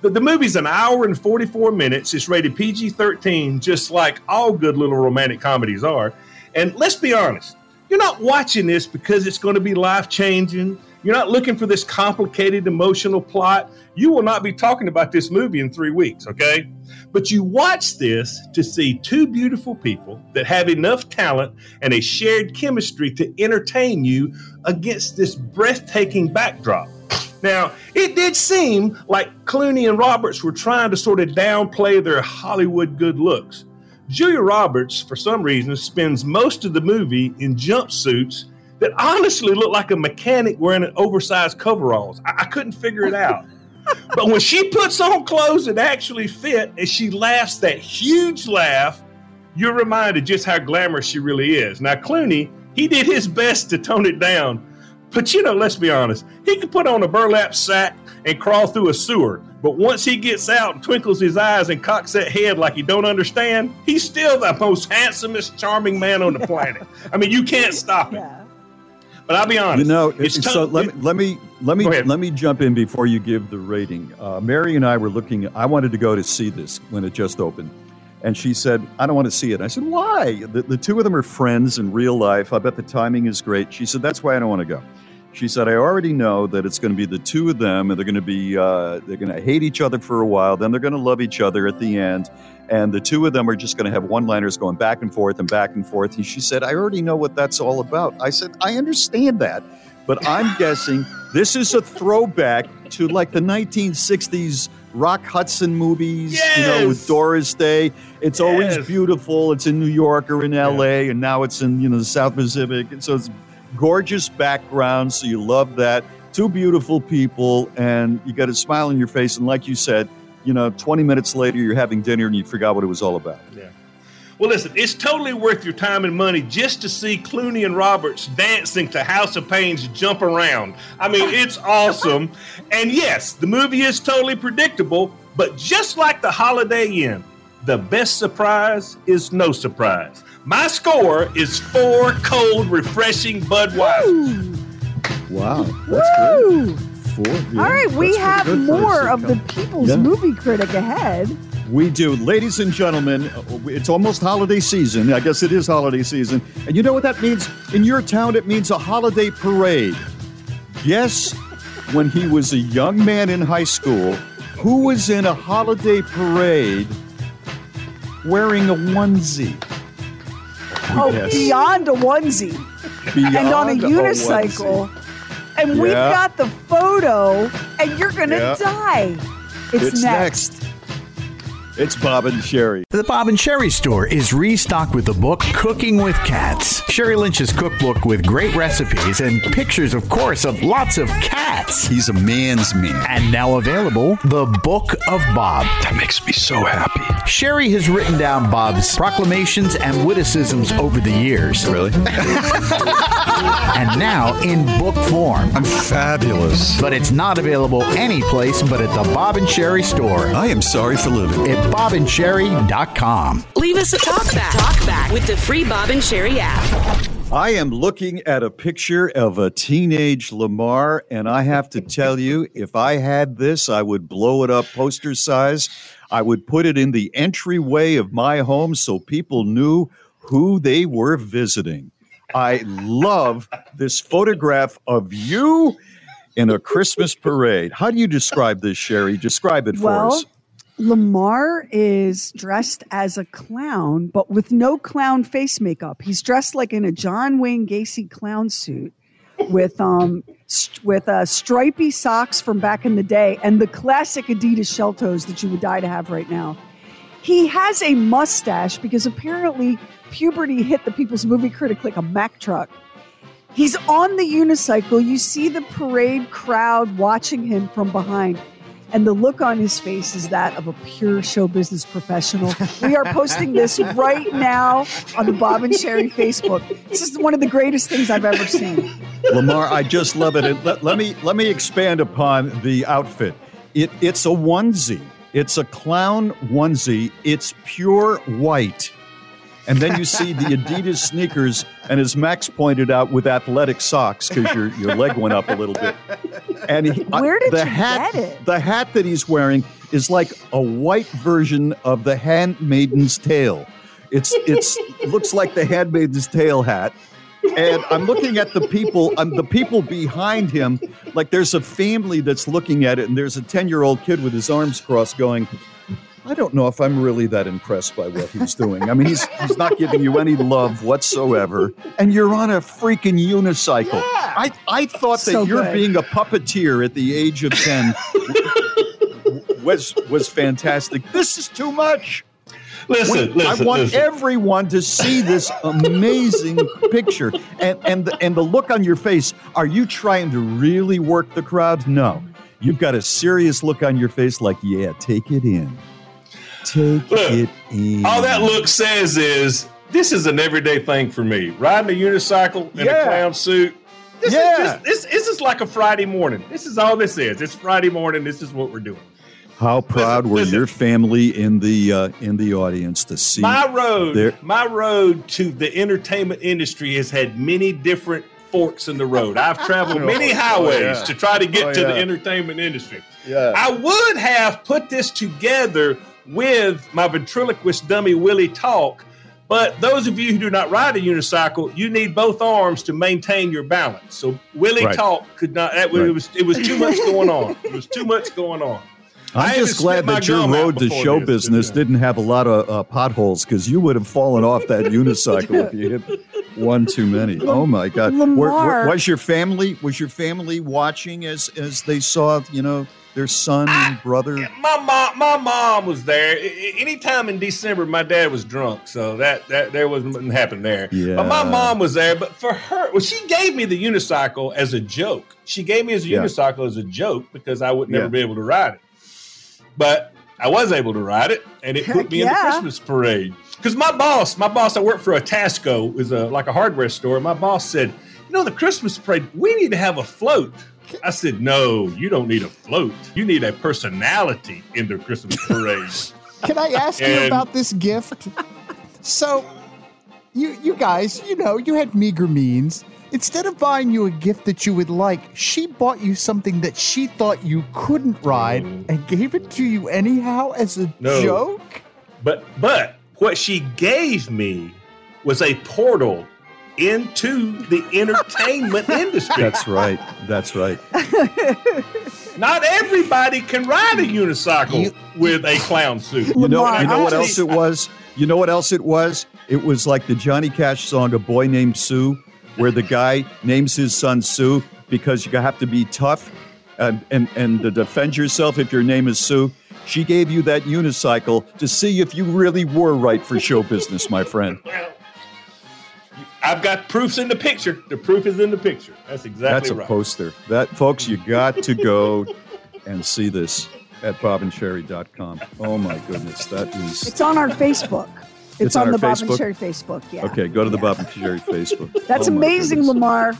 The, the movie's an hour and 44 minutes. It's rated PG 13, just like all good little romantic comedies are. And let's be honest, you're not watching this because it's going to be life changing. you're not looking for this complicated emotional plot, you will not be talking about this movie in three weeks, okay? But you watch this to see two beautiful people that have enough talent and a shared chemistry to entertain you against this breathtaking backdrop. Now, it did seem like Clooney and Roberts were trying to sort of downplay their Hollywood good looks. Julia Roberts, for some reason, spends most of the movie in jumpsuits that honestly look like a mechanic wearing an oversized coveralls. I, I couldn't figure it out. but when she puts on clothes that actually fit and she laughs that huge laugh, you're reminded just how glamorous she really is. Now, Clooney, he did his best to tone it down, but you know, let's be honest, he could put on a burlap sack and crawl through a sewer. But once he gets out and twinkles his eyes and cocks that head like he don't understand, he's still the most handsomest, charming man on the planet. I mean, you can't stop it. Yeah. But I'll be honest. You know, it's so let me let me let me let me jump in before you give the rating. Uh, Mary and I were looking. I wanted to go to see this when it just opened, and she said, "I don't want to see it." I said, "Why?" The, the two of them are friends in real life. I bet the timing is great. She said, "That's why I don't want to go." She said, "I already know that it's going to be the two of them, and they're going to be uh, they're going to hate each other for a while. Then they're going to love each other at the end, and the two of them are just going to have one-liners going back and forth and back and forth." And she said, "I already know what that's all about." I said, "I understand that, but I'm guessing this is a throwback to like the 1960s." Rock Hudson movies, yes! you know, with Doris Day. It's yes. always beautiful. It's in New York or in LA, yeah. and now it's in, you know, the South Pacific. And so it's gorgeous background, so you love that. Two beautiful people, and you got a smile on your face. And like you said, you know, 20 minutes later, you're having dinner and you forgot what it was all about. Yeah. Well, listen, it's totally worth your time and money just to see Clooney and Roberts dancing to House of Pain's Jump Around. I mean, it's awesome. And yes, the movie is totally predictable, but just like the Holiday Inn, the best surprise is no surprise. My score is four cold, refreshing Budweiser. Wow, that's Woo! good. Four. Yeah, All right, we have more of the People's yeah. Movie Critic ahead. We do. Ladies and gentlemen, uh, it's almost holiday season. I guess it is holiday season. And you know what that means? In your town, it means a holiday parade. Guess when he was a young man in high school, who was in a holiday parade wearing a onesie? Oh, yes. beyond a onesie. Beyond and on a unicycle. A and yeah. we've got the photo, and you're going to yeah. die. It's, it's next. next. It's Bob and Sheri. The Bob and Sheri store is restocked with the book Cooking with Cats. Sheri Lynch's cookbook with great recipes and pictures, of course, of lots of cats. He's a man's man. And now available, The Book of Bob. That makes me so happy. Sheri has written down Bob's proclamations and witticisms over the years. Really? and now in book form. I'm fabulous. But it's not available anyplace but at the Bob and Sheri store. I am sorry for living. At bobandsheri.com. Leave us a talk back. Talk back with the free Bob and Sheri app. I am looking at a picture of a teenage Lamar, and I have to tell you, if I had this, I would blow it up poster size. I would put it in the entryway of my home so people knew who they were visiting. I love this photograph of you in a Christmas parade. How do you describe this, Sheri? Describe it well, for us. Lamar is dressed as a clown, but with no clown face makeup. He's dressed like in a John Wayne Gacy clown suit with um st- with uh, stripy socks from back in the day and the classic Adidas shell toes that you would die to have right now. He has a mustache because apparently puberty hit the People's Movie Critic like a Mack truck. He's on the unicycle. You see the parade crowd watching him from behind. And the look on his face is that of a pure show business professional. We are posting this right now on the Bob and Sheri Facebook. This is one of the greatest things I've ever seen. Lamar, I just love it. let, let, me let me expand upon the outfit. It, it's a onesie. It's a clown onesie. It's pure white and then you see the Adidas sneakers, and as Max pointed out, with athletic socks because your your leg went up a little bit. And he, where did the you hat, get it? The hat that he's wearing is like a white version of the Handmaiden's Tale. It's it's looks like the Handmaiden's Tale hat. and I'm looking at the people, I'm the people behind him. Like there's a family that's looking at it, and there's a 10 year old kid with his arms crossed going, I don't know if I'm really that impressed by what he's doing. I mean, he's, he's not giving you any love whatsoever, and you're on a freaking unicycle. Yeah. I, I thought that so you're good. being a puppeteer at the age of 10 was, was fantastic. This is too much. Listen, listen, I want listen. everyone to see this amazing picture and and the, and the look on your face. Are you trying to really work the crowd? No, you've got a serious look on your face, like yeah, take it in, take look, it in. All that look says is this is an everyday thing for me. Riding a unicycle in yeah. a clown suit. This yeah. is just this, this is like a Friday morning. This is all this is. It's Friday morning. This is what we're doing. How proud listen, were listen. your family in the uh, in the audience to see my road? Their- my road to the entertainment industry has had many different forks in the road. I've traveled oh, many highways oh, yeah. to try to get oh, to yeah. the entertainment industry. Yeah. I would have put this together with my ventriloquist dummy Willie Talk, but those of you who do not ride a unicycle, you need both arms to maintain your balance. So Willie right. Talk could not. That, right. It was it was too much going on. It was too much going on. I'm just glad that your road to show this, business yeah. didn't have a lot of uh, potholes because you would have fallen off that unicycle if you hit one too many. Oh my God! Where, where, was your family was your family watching as as they saw you know their son and ah, brother? my mom, my mom was there. Anytime in December, my dad was drunk, so that that there wasn't happened there. Yeah. But my mom was there. But for her, well, she gave me the unicycle as a joke. She gave me as a yeah. unicycle as a joke because I would never yeah. be able to ride it but I was able to ride it, and it Heck put me yeah. in the Christmas parade. Because my boss, my boss, I worked for a Tasco, is a like a hardware store. My boss said, "You know, the Christmas parade, we need to have a float." I said, "No, you don't need a float. You need a personality in the Christmas parade." Can I ask and, you about this gift? So, you you guys, you know, you had meager means Instead of buying you a gift that you would like, she bought you something that she thought you couldn't ride and gave it to you anyhow as a no. joke. But but what she gave me was a portal into the entertainment industry. That's right. That's right. Not everybody can ride a unicycle you, with a clown suit. You know, you know what else it was? You know what else it was? It was like the Johnny Cash song "A Boy Named Sue." where the guy names his son Sue because you have to be tough and, and, and to defend yourself if your name is Sue. She gave you that unicycle to see if you really were right for show business, my friend. I've got proofs in the picture. The proof is in the picture. That's exactly right. That's a right. poster. That folks, you got to go and see this at bobandsheri.com. Oh my goodness, that is It's on our Facebook. It's, it's on, on the Bob and Sheri Facebook. Yeah. Okay, go to the yeah. Bob and Sheri Facebook. That's oh amazing, Lamar.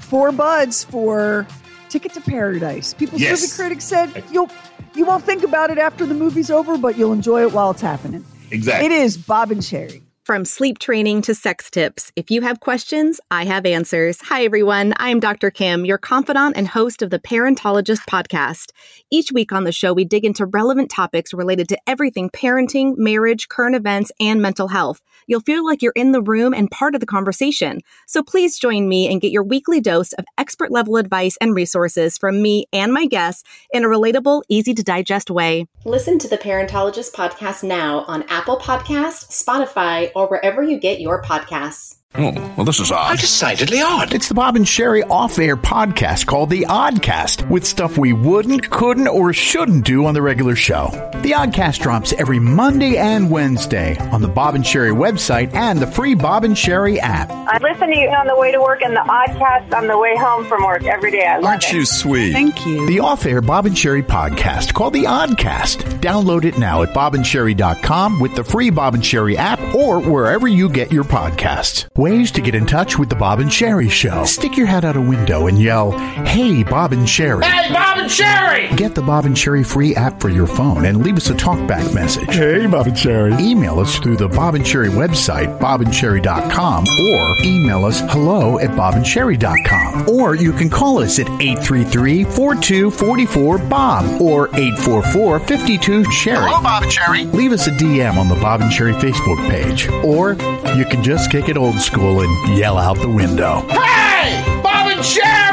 Four buds for Ticket to Paradise. People's yes. Movie Critics said you'll you won't think about it after the movie's over, but you'll enjoy it while it's happening. Exactly. It is Bob and Sheri. From sleep training to sex tips, if you have questions, I have answers. Hi, everyone. I'm Dr. Kim, your confidant and host of the Parentologist podcast. Each week on the show, we dig into relevant topics related to everything parenting, marriage, current events, and mental health. You'll feel like you're in the room and part of the conversation. So please join me and get your weekly dose of expert level advice and resources from me and my guests in a relatable, easy to digest way. Listen to the Parentologist podcast now on Apple Podcast, Spotify, or wherever you get your podcasts. Oh, well, this is odd. Decidedly odd. It's the Bob and Sheri off air podcast called The Oddcast with stuff we wouldn't, couldn't, or shouldn't do on the regular show. The Oddcast drops every Monday and Wednesday on the Bob and Sheri website and the free Bob and Sheri app. I listen to you on the way to work and the Oddcast on the way home from work every day. I love Aren't it. you sweet? Thank you. The off air Bob and Sheri podcast called The Oddcast. Download it now at bobandsheri.com with the free Bob and Sheri app or wherever you get your podcasts. Ways to get in touch with the Bob and Sheri Show. Stick your head out a window and yell, Hey, Bob and Sheri. Hey, Bob and Sheri! Get the Bob and Sheri free app for your phone and leave us a talkback message. Hey, Bob and Sheri. Email us through the Bob and Sheri website, bobandsheri.com, or email us hello at bobandsheri.com. Or you can call us at 833 4244 Bob or 844 52 Sheri. Hello, Bob and Sheri. Leave us a DM on the Bob and Sheri Facebook page. Or you can just kick it old school and yell out the window. Hey, Bob and Sheri!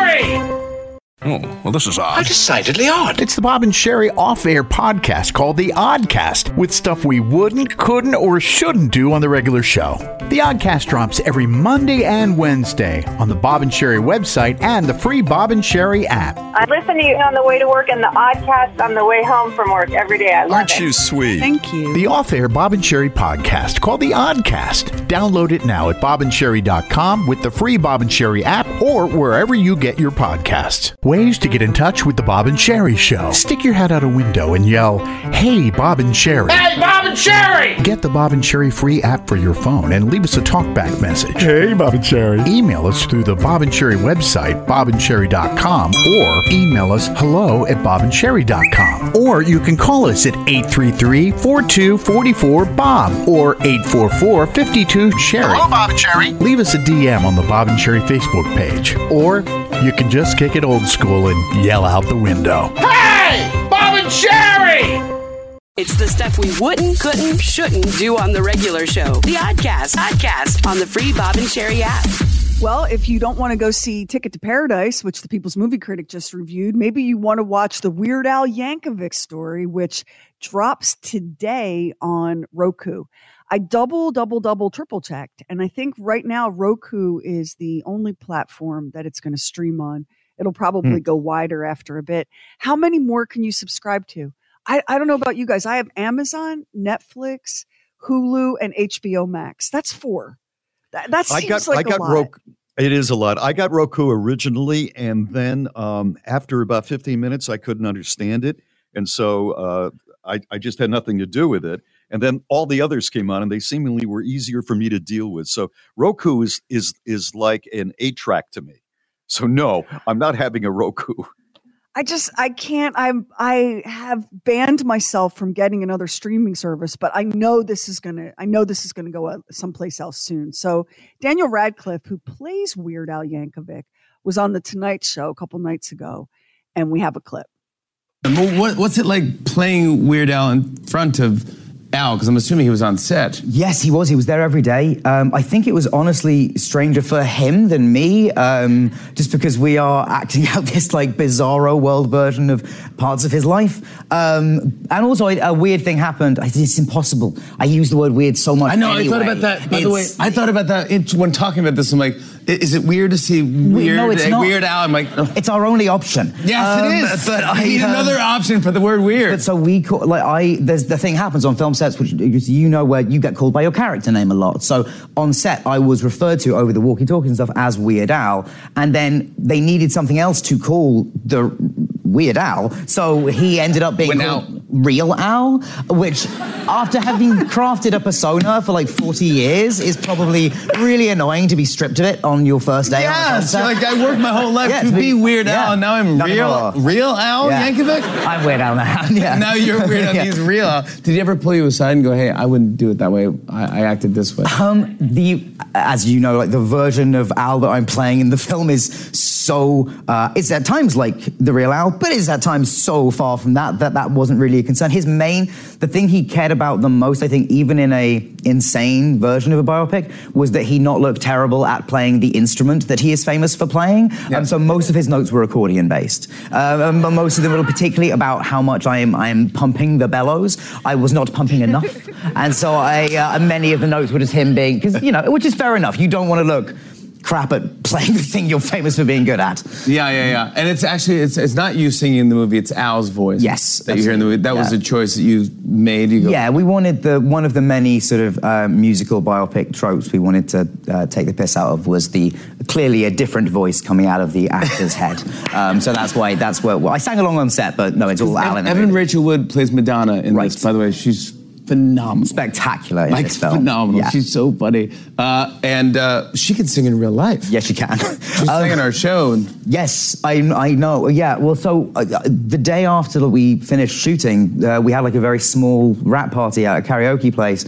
Oh, well, this is odd. How decidedly odd. It's the Bob and Sheri off air podcast called The Oddcast with stuff we wouldn't, couldn't, or shouldn't do on the regular show. The Oddcast drops every Monday and Wednesday on the Bob and Sheri website and the free Bob and Sheri app. I listen to you on the way to work and the oddcast on the way home from work every day. I love Aren't it. you sweet? Thank you. The off air Bob and Sheri podcast called The Oddcast. Download it now at bobandsheri.com with the free Bob and Sheri app or wherever you get your podcasts. Ways to get in touch with the Bob and Sheri Show. Stick your head out a window and yell, Hey, Bob and Sheri. Hey, Bob and Sheri! Get the Bob and Sheri free app for your phone and leave us a talkback message. Hey, Bob and Sheri. Email us through the Bob and Sheri website, bobandsheri.com, or email us hello at bobandsheri.com. Or you can call us at 833 4244 Bob or 844 52 Sheri. Hello, Bob and Sheri. Leave us a DM on the Bob and Sheri Facebook page. Or you can just kick it old school and yell out the window. Hey, Bob and Sheri! It's the stuff we wouldn't, couldn't, shouldn't do on the regular show. The Oddcast, Oddcast on the free Bob and Sheri app. Well, if you don't want to go see Ticket to Paradise, which the People's Movie Critic just reviewed, maybe you want to watch the Weird Al Yankovic story, which drops today on Roku. I double, double, double, triple checked. And I think right now Roku is the only platform that it's going to stream on. It'll probably Hmm. go wider after a bit. How many more can you subscribe to? I, I don't know about you guys. I have Amazon, Netflix, Hulu, and HBO Max. That's four. That, that I seems got like I got a lot. Roku. It is a lot. I got Roku originally, and then um, after about 15 minutes, I couldn't understand it, and so uh, I, I just had nothing to do with it. And then all the others came on, and they seemingly were easier for me to deal with. So Roku is is is like an eight track to me. So no, I'm not having a Roku. I just I can't I'm I have banned myself from getting another streaming service, but I know this is gonna I know this is gonna go uh, someplace else soon. So Daniel Radcliffe, who plays Weird Al Yankovic, was on the Tonight Show a couple nights ago, and we have a clip. What, what's it like playing Weird Al in front of Al? Because I'm assuming he was on set. Yes, he was. He was there every day. Um, I think it was honestly stranger for him than me, um, just because we are acting out this like bizarro world version of parts of his life. Um, and also, a, a weird thing happened. It's impossible. I use the word weird so much. I know. I thought about that. By the way, I thought about that it, when talking about this. I'm like, is it weird to see weird, no, it's uh, not. Weird Al? I'm like, oh. It's our only option. yes, Um, it is. But I need um, another option for the word weird. But so we call, like I there's the thing happens on film sets which you know where you get called by your character name a lot. So on set I was referred to over the walkie-talkie and stuff as Weird Al, and then they needed something else to call the Weird Al, so he ended up being called Real Al, which after having crafted a persona for like 40 years is probably really annoying to be stripped of it on your first day. Yes, like I worked my whole life Yeah, to be Weird Al, and now I'm Not real, real Al Yeah. Yankovic. I'm Weird Al now. Yeah. Now you're Weird Al. Yeah. He's real Al. Did he ever pull you aside and go, "Hey, I wouldn't do it that way. I, I acted this way." Um, the as you know, like the version of Al that I'm playing in the film is so uh, it's at times like the real Al, but it's at times so far from that that that wasn't really a concern. His main, the thing he cared about the most, I think, even in a insane version of a biopic, was that he not look terrible at playing the instrument that he is famous for playing. Um, so most of his notes were accordion based. Um, and most of them were particularly about how much I am I am pumping the bellows. I was not pumping enough, and so I uh, many of the notes were just him being because you know, which is fair enough. You don't want to look crap at playing the thing you're famous for being good at. Yeah, yeah, yeah. And it's actually it's it's not you singing in the movie; it's Al's voice. Yes, that you hear in the movie. That was a choice that you made. You go, Yeah, we wanted the one of the many sort of uh, musical biopic tropes we wanted to uh, take the piss out of was the clearly a different voice coming out of the actor's head. Um, so that's why that's where well, I sang along on set, but no, it's all Al in the Evan. Rachel Wood plays Madonna in this. By the way, she's phenomenal. Spectacular in like phenomenal. Yeah. She's so funny, uh, and uh, she can sing in real life. Yes, she can. She sang in our show. And Yes, I, I know. Yeah, well, so uh, the day after we finished shooting, uh, we had like a very small rap party at a karaoke place,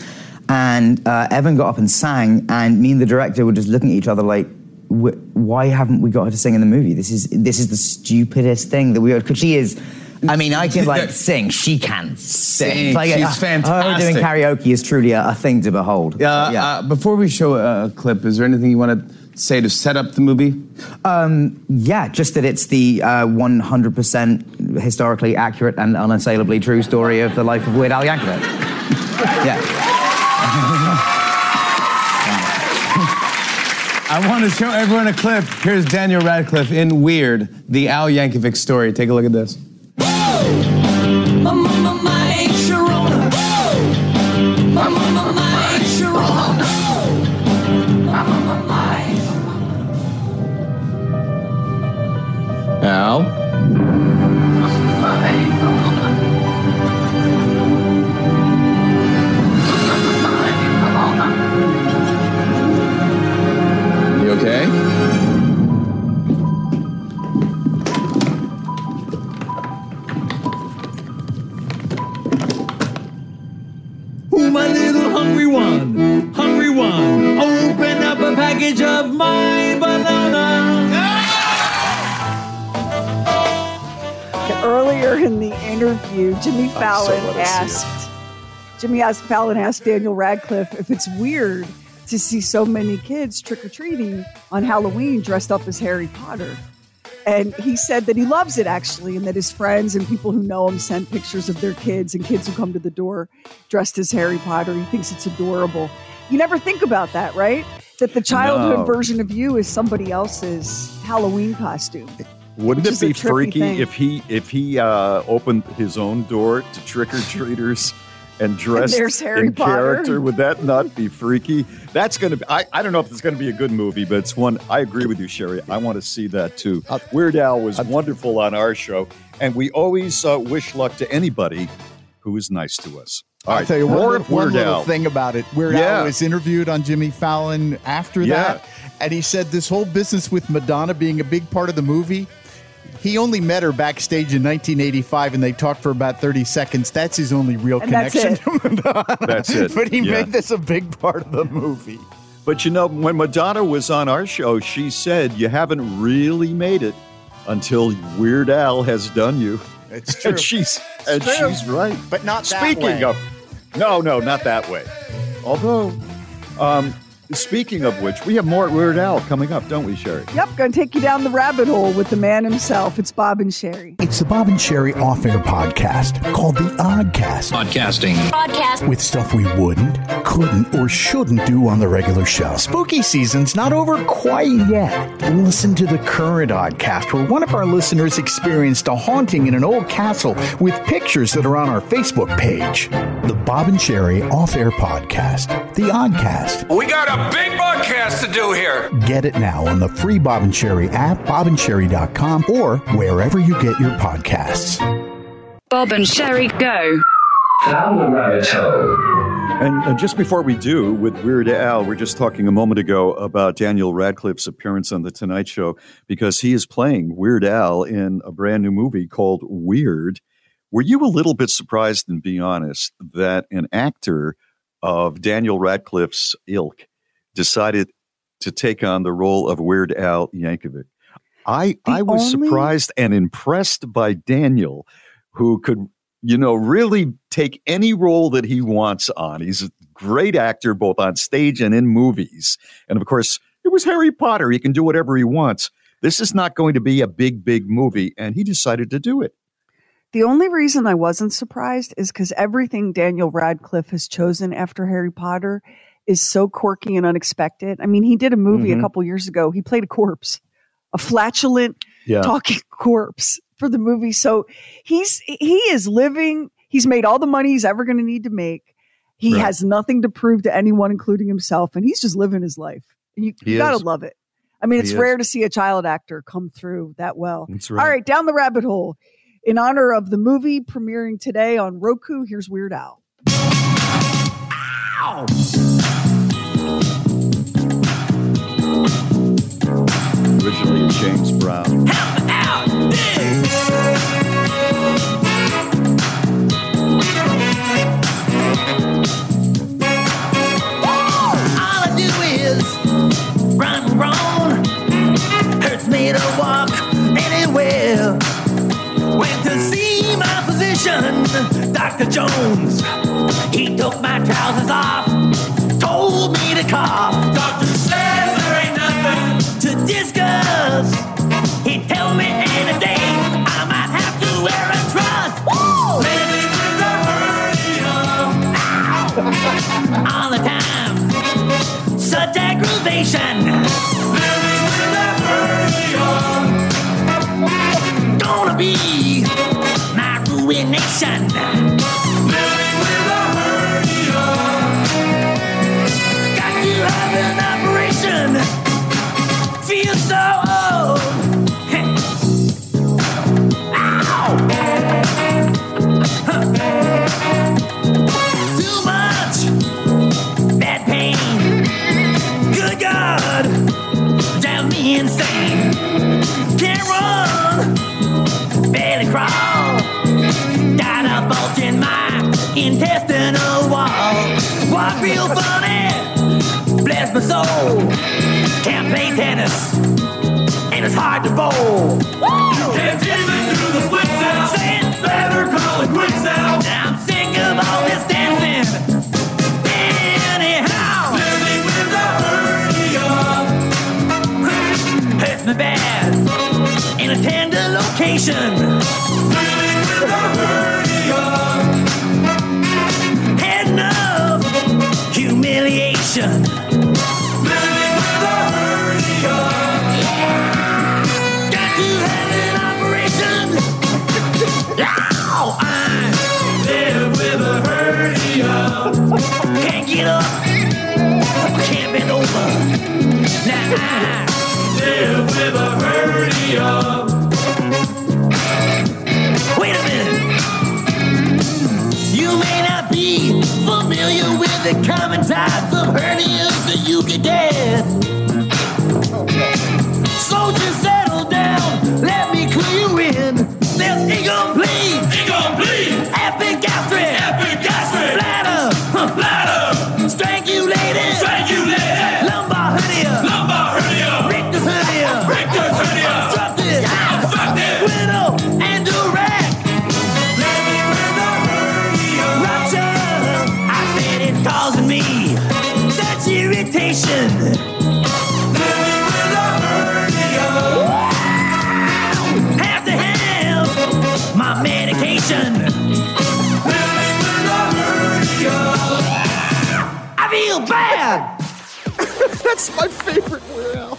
and uh, Evan got up and sang, and me and the director were just looking at each other like, "Why haven't we got her to sing in the movie? This is this is the stupidest thing that we because she is." I mean, I can like sing. She can sing. Sing. Like, She's uh, Her fantastic. doing karaoke is truly a, a thing to behold. Uh, uh, before we show a, a clip, is there anything you want to say to set up the movie? Um, yeah, just that it's the uh, 100% historically accurate and unassailably true story of the life of Weird Al Yankovic. yeah. I want to show everyone a clip. Here's Daniel Radcliffe in Weird, the Al Yankovic story. Take a look at this. Al? Interview, Jimmy Fallon let us see it. asked Jimmy asked Fallon asked Daniel Radcliffe if it's weird to see so many kids trick or treating on Halloween dressed up as Harry Potter. And he said that he loves it actually, and that his friends and people who know him sent pictures of their kids and kids who come to the door dressed as Harry Potter. He thinks it's adorable. You never think about that, right? That the childhood No. version of you is somebody else's Halloween costume. Wouldn't Which it is be freaky thing. if he if he uh, opened his own door to trick or treaters and dressed there's Harry in Potter. character? Would that not be freaky? That's going to be. I, I don't know if it's going to be a good movie, but it's one. I agree with you, Sheri. I want to see that too. Weird Al was wonderful on our show, and we always uh, wish luck to anybody who is nice to us. All I'll right, tell you one, more little, of one Weird little thing about it. Weird Yeah. Al was interviewed on Jimmy Fallon after Yeah. that, and he said this whole business with Madonna being a big part of the movie. He only met her backstage in 1985, and they talked for about 30 seconds. That's his only real And that's connection it. to Madonna. That's it. but he Yeah. made this a big part of the movie. But you know, when Madonna was on our show, she said, You haven't really made it until Weird Al has done you. It's true. And true. she's, and true. she's right. But not that Speaking way. of, no, no, not that way. Although, um, speaking of which, we have more Weird Al coming up, don't we, Sheri? Yep, gonna take you down the rabbit hole with the man himself. It's Bob and Sheri. It's the Bob and Sheri off air podcast called The Oddcast. Podcasting. Podcast. With stuff we wouldn't, couldn't, or shouldn't do on the regular show. Spooky season's not over quite yet. Listen to the current Oddcast, where one of our listeners experienced a haunting in an old castle with pictures that are on our Facebook page. The Bob and Sheri off air podcast, The Oddcast. We got a big broadcast to do here. Get it now on the free Bob and Sheri app, bobandsheri.com, or wherever you get your podcasts. Bob and Sheri go. Down the rabbit hole. And uh, just before we do, with Weird Al, we're just talking a moment ago about Daniel Radcliffe's appearance on The Tonight Show because he is playing Weird Al in a brand new movie called Weird. Were you a little bit surprised, and be honest, that an actor of Daniel Radcliffe's ilk decided to take on the role of Weird Al Yankovic? I, I was only- surprised and impressed by Daniel, who could you know, really take any role that he wants on. He's a great actor, both on stage and in movies. And of course, it was Harry Potter. He can do whatever he wants. This is not going to be a big, big movie. And he decided to do it. The only reason I wasn't surprised is because everything Daniel Radcliffe has chosen after Harry Potter is so quirky and unexpected. I mean, he did a movie Mhm. a couple years ago. He played a corpse, a flatulent Yeah. talking corpse for the movie. So he's he is living. He's made all the money he's ever going to need to make. He Right. has nothing to prove to anyone, including himself, and he's just living his life. And you, you gotta is. love it. I mean, He it's is. rare to see a child actor come through that well. That's All right, down the rabbit hole. In honor of the movie premiering today on Roku, here's Weird Al. Ow! Originally James Brown. All I do is run, run. Hurts me to walk anywhere. Went to see my physician, Dr. Jones. He took my trousers off, told me to cough. Play tennis, and it's hard to bowl. You can't even do the splits now. Saying better call it quits now. I'm sick of all this dancing. Anyhow, living with a hernia hurts me bad in a tender location. Wait a minute. You may not be familiar with the common types of hernias that you can get. That's my favorite Weird Al.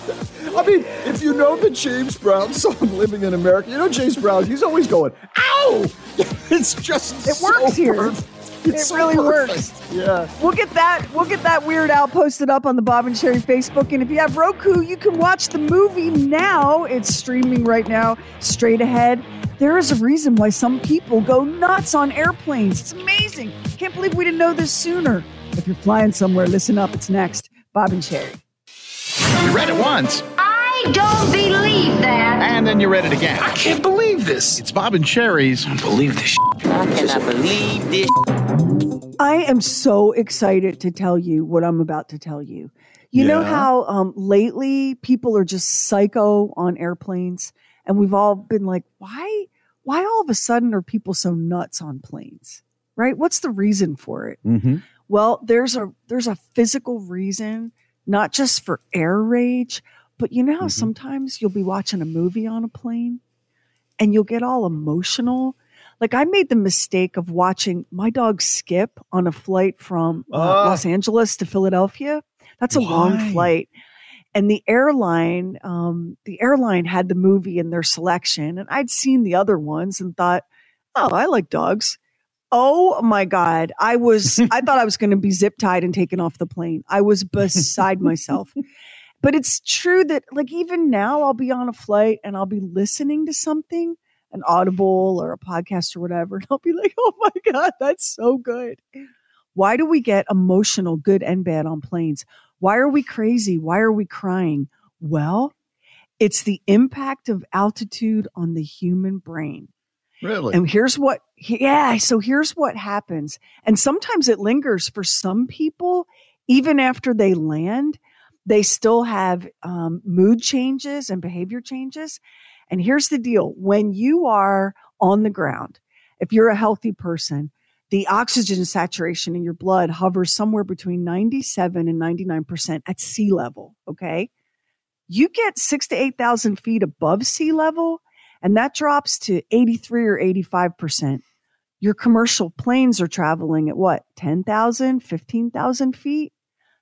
I mean, if you know the James Brown song "Living in America," you know James Brown. He's always going, "Ow!" It's just It works here. perfect. It so really perfect. works. Yeah. We'll get that. We'll get that Weird Al posted up on the Bob and Sheri Facebook. And if you have Roku, you can watch the movie now. It's streaming right now, straight ahead. There is a reason why some people go nuts on airplanes. It's amazing. Can't believe we didn't know this sooner. If you're flying somewhere, listen up. It's next. Bob and Sheri. You read it once, I don't believe that. and then you read it again. I can't believe this. It's Bob and Sheri's. I believe this. I cannot believe this. I am so excited to tell you what I'm about to tell you. You know how um, lately people are just psycho on airplanes, and we've all been like, why? Why all of a sudden are people so nuts on planes? Right? What's the reason for it? Mm-hmm. Well, there's a there's a physical reason, not just for air rage, but you know how sometimes you'll be watching a movie on a plane and you'll get all emotional. Like I made the mistake of watching my dog Skip on a flight from uh, Ah. Los Angeles to Philadelphia. That's a long flight. And the airline, um, the airline had the movie in their selection, and I'd seen the other ones and thought, "Oh, I like dogs." Oh my God. I was, I thought I was going to be zip tied and taken off the plane. I was beside myself. But it's true that, like, even now, I'll be on a flight and I'll be listening to something, an audible or a podcast or whatever. And I'll be like, oh my God, that's so good. Why do we get emotional, good and bad, on planes? Why are we crazy? Why are we crying? Well, it's the impact of altitude on the human brain. Really? And here's what, yeah. So here's what happens. And sometimes it lingers for some people, even after they land, they still have um, mood changes and behavior changes. And here's the deal when you are on the ground, if you're a healthy person, the oxygen saturation in your blood hovers somewhere between 97 and 99% at sea level. Okay. You get six to 8,000 feet above sea level, and that drops to 83 or 85%. Your commercial planes are traveling at what, 10,000, 15,000 feet?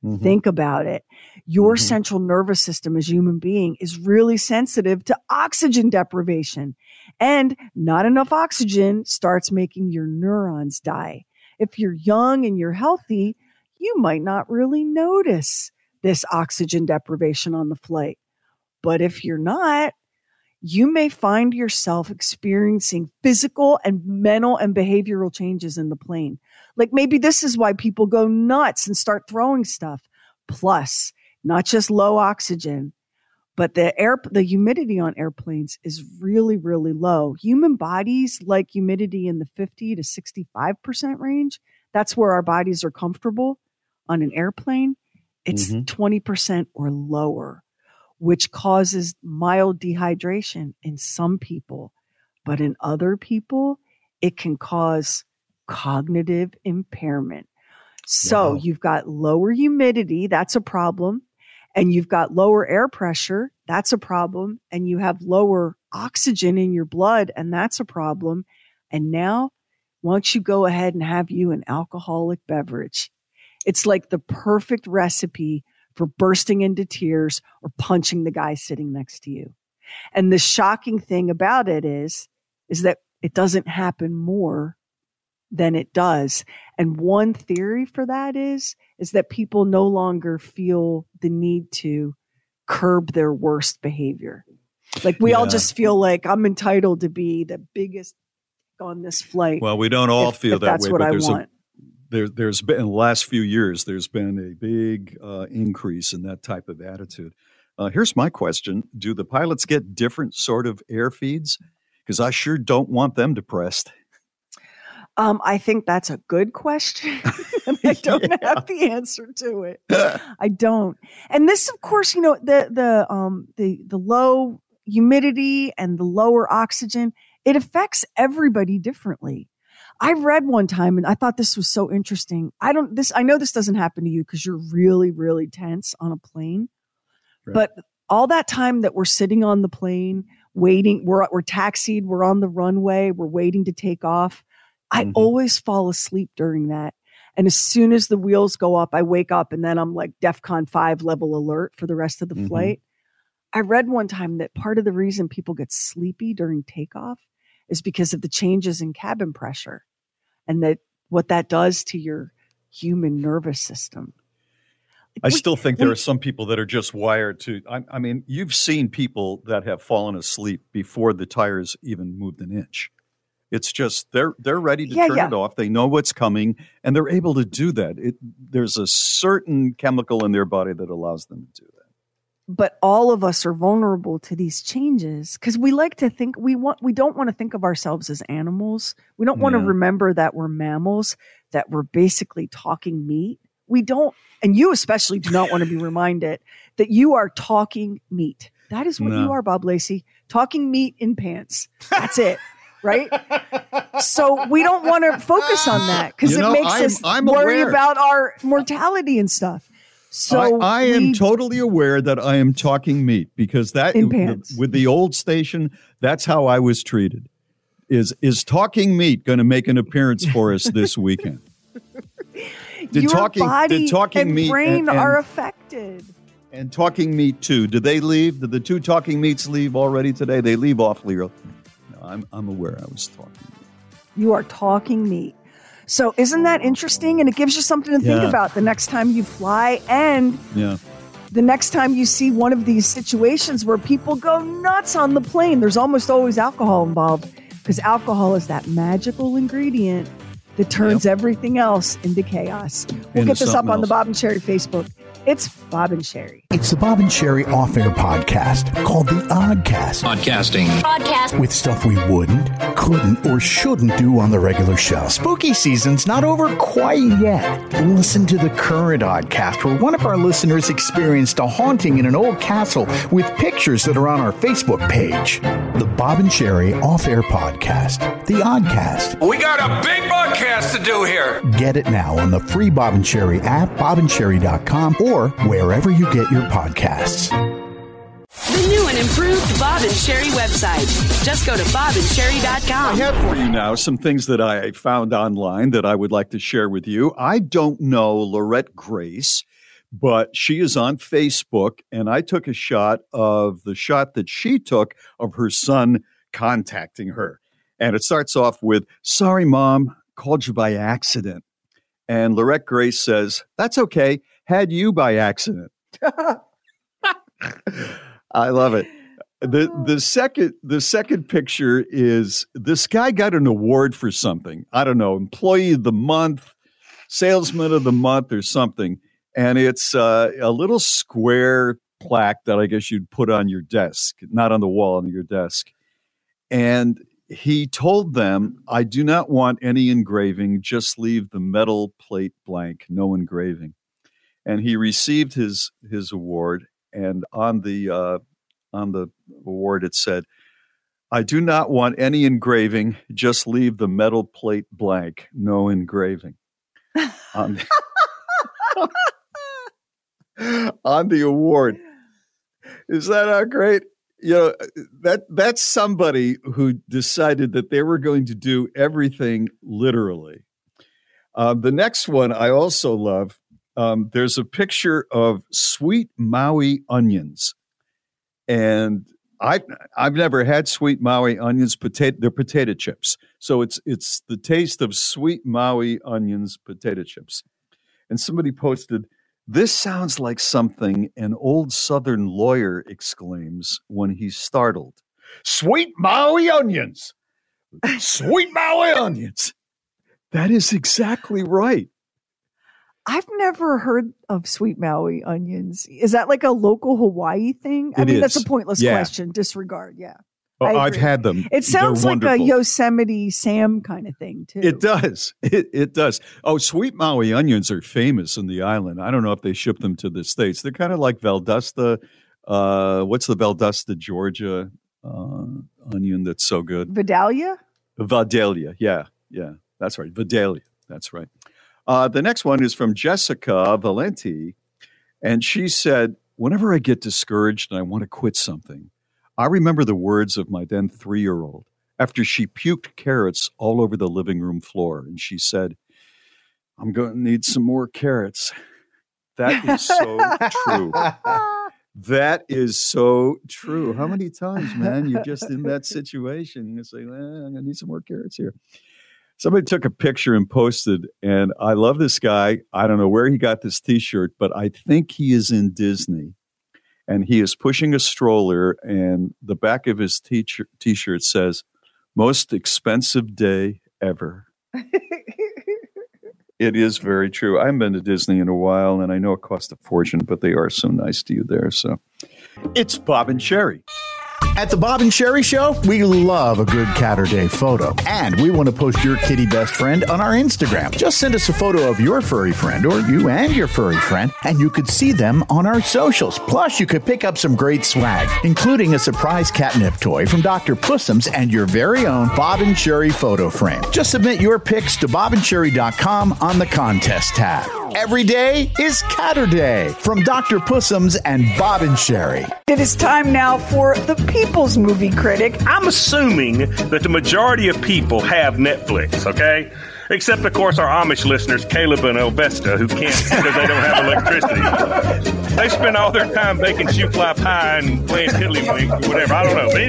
Mm-hmm. Think about it. Your central nervous system as a human being is really sensitive to oxygen deprivation. And not enough oxygen starts making your neurons die. If you're young and you're healthy, you might not really notice this oxygen deprivation on the flight. But if you're not, you may find yourself experiencing physical and mental and behavioral changes in the plane. Like maybe this is why people go nuts and start throwing stuff. Plus, not just low oxygen, but the air, the humidity on airplanes is really, really low. Human bodies like humidity in the 50 to 65% range. That's where our bodies are comfortable on an airplane. It's Mhm. 20% or lower, which causes mild dehydration in some people. But in other people, it can cause cognitive impairment. So Wow. you've got lower humidity, that's a problem. And you've got lower air pressure, that's a problem. And you have lower oxygen in your blood, and that's a problem. And now, once you go ahead and have you an alcoholic beverage? It's like the perfect recipe for bursting into tears or punching the guy sitting next to you. And the shocking thing about it is, is that it doesn't happen more than it does. And one theory for that is, is that people no longer feel the need to curb their worst behavior. Like we all just feel like I'm entitled to be the biggest on this flight. Well, we don't all if- feel if that that's way, what but I there's want. a there, there's been in the last few years there's been a big uh, increase in that type of attitude. Uh, here's my question: Do the pilots get different sort of air feeds? Because I sure don't want them depressed. Um, I think that's a good question. and I don't have the answer to it. I don't. And this, of course, you know, the the um the the low humidity and the lower oxygen, it affects everybody differently. I read one time and I thought this was so interesting. I don't this I know this doesn't happen to you because you're really, really tense on a plane. But all that time that we're sitting on the plane, waiting, we're we're taxied, we're on the runway, we're waiting to take off. I always fall asleep during that. And as soon as the wheels go up, I wake up and then I'm like DEFCON 5 level alert for the rest of the Mhm. flight. I read one time that part of the reason people get sleepy during takeoff is because of the changes in cabin pressure and that what that does to your human nervous system. I still think there are some people that are just wired to. I, I mean, you've seen people that have fallen asleep before the tires even moved an inch. It's just they're they're ready to Yeah, turn yeah. it off. They know what's coming, and they're able to do that. It, there's a certain chemical in their body that allows them to do that. But all of us are vulnerable to these changes because we like to think we want we don't want to think of ourselves as animals. We don't want to remember that we're mammals that we're basically talking meat. We don't and you especially do not want to be reminded that you are talking meat. That is what you are bob lacey. Talking meat in pants. That's it right? So we don't want to focus on that because it know, makes I'm- us I'm worry aware. about our mortality and stuff so I, I am totally aware that I am talking meat because that with the old station, that's how I was treated. Is is talking meat going to make an appearance for us this weekend? Did your talking body did talking and meat brain and, and, are affected. and talking meat too? Did they leave? Did the two talking meats leave already today? They leave awfully early. No, I'm I'm aware I was talking. You are talking meat. So isn't that interesting? And it gives you something to think about the next time you fly and Yeah. the next time you see one of these situations where people go nuts on the plane. There's almost always alcohol involved because alcohol is that magical ingredient that turns everything else into chaos. We'll Into get this up something on the. Bob and Sheri Facebook. It's Bob and Sheri. It's the Bob and Sheri off air podcast called The Oddcast. Podcasting. Podcast. With stuff we wouldn't, couldn't, or shouldn't do on the regular show. Spooky season's not over quite yet. Listen to the current Oddcast where one of our listeners experienced a haunting in an old castle with pictures that are on our Facebook page. The Bob and Sheri off air podcast. The Oddcast. We got a big broadcast to do here. Get it now on the free Bob and Sheri app, bobandsheri.com, or wherever you get your podcasts. The new and improved Bob and Sheri website. Just go to bobandsheri.com. I have for you now some things that I found online that I would like to share with you. I don't know Lorette Grace, but she is on Facebook, and I took a shot of the shot that she took of her son contacting her. And it starts off with, Sorry, mom, called you by accident. And Lorette Grace says, That's okay, had you by accident. I love it. The the second the second picture is this guy got an award for something. I don't know, employee of the month, salesman of the month or something. And it's uh, a little square plaque that I guess you'd put on your desk, not on the wall on your desk. And he told them, I do not want any engraving, just leave the metal plate blank, no engraving. And he received his his award and on the uh, on the award it said, "I do not want any engraving. Just leave the metal plate blank. No engraving." on, the, on the award, is that not great? You know that that's somebody who decided that they were going to do everything literally. Uh, the next one I also love. Um, there's a picture of sweet Maui onions, and I I've never had sweet Maui onions. Potato they're potato chips, so it's it's the taste of sweet Maui onions potato chips. And somebody posted, "This sounds like something an old Southern lawyer exclaims when he's startled. Sweet Maui onions, sweet Maui onions." That is exactly right. I've never heard of sweet Maui onions. Is that like a local Hawaii thing? I It mean, that's a pointless Yeah. question. Disregard. Yeah. Oh, I've had them. It sounds They're like a. Yosemite Sam kind of thing, too. It does. It, it does. Oh, sweet Maui onions are famous in the island. I don't know if they ship them to the states. They're kind of like Valdosta. Uh, what's the Valdosta, Georgia uh, onion that's so good? Vidalia? Vidalia. Yeah, yeah, that's right. Vidalia. That's right. Uh, the next one is from Jessica Valenti, and she said, "Whenever I get discouraged and I want to quit something, I remember the words of my then three-year-old after she puked carrots all over the living room floor, and she said." I'm going to need some more carrots. That is so true. That is so true. How many times, man, you're just in that situation? You say, well, I'm going to need some more carrots here. Somebody took a picture and posted, and I love this guy. I don't know where he got this t shirt, but I think he is in Disney. And he is pushing a stroller, and the back of his t shirt says, Most expensive day ever. It is very true. I haven't been to Disney in a while, and I know it costs a fortune, but they are so nice to you there. So it's Bob and Sheri. At the Bob and Sheri Show, we love a good Catter Day photo. And we want to post your kitty best friend on our Instagram. Just send us a photo of your furry friend or you and your furry friend, and you could see them on our socials. Plus, you could pick up some great swag, including a surprise catnip toy from Dr. Pussums and your very own Bob and Sheri photo frame. Just submit your pics to bobandsheri.com on the contest tab. Every day is Catter Day from Dr. Pussums and Bob and Sheri. It is time now for the People's Movie Critic. I'm assuming that the majority of people have Netflix, okay? Except, of course, our Amish listeners, Caleb and Elvesta, who can't because they don't have electricity. They spend all their time baking shoe fly pie and playing tiddlywinks or whatever. I don't know. But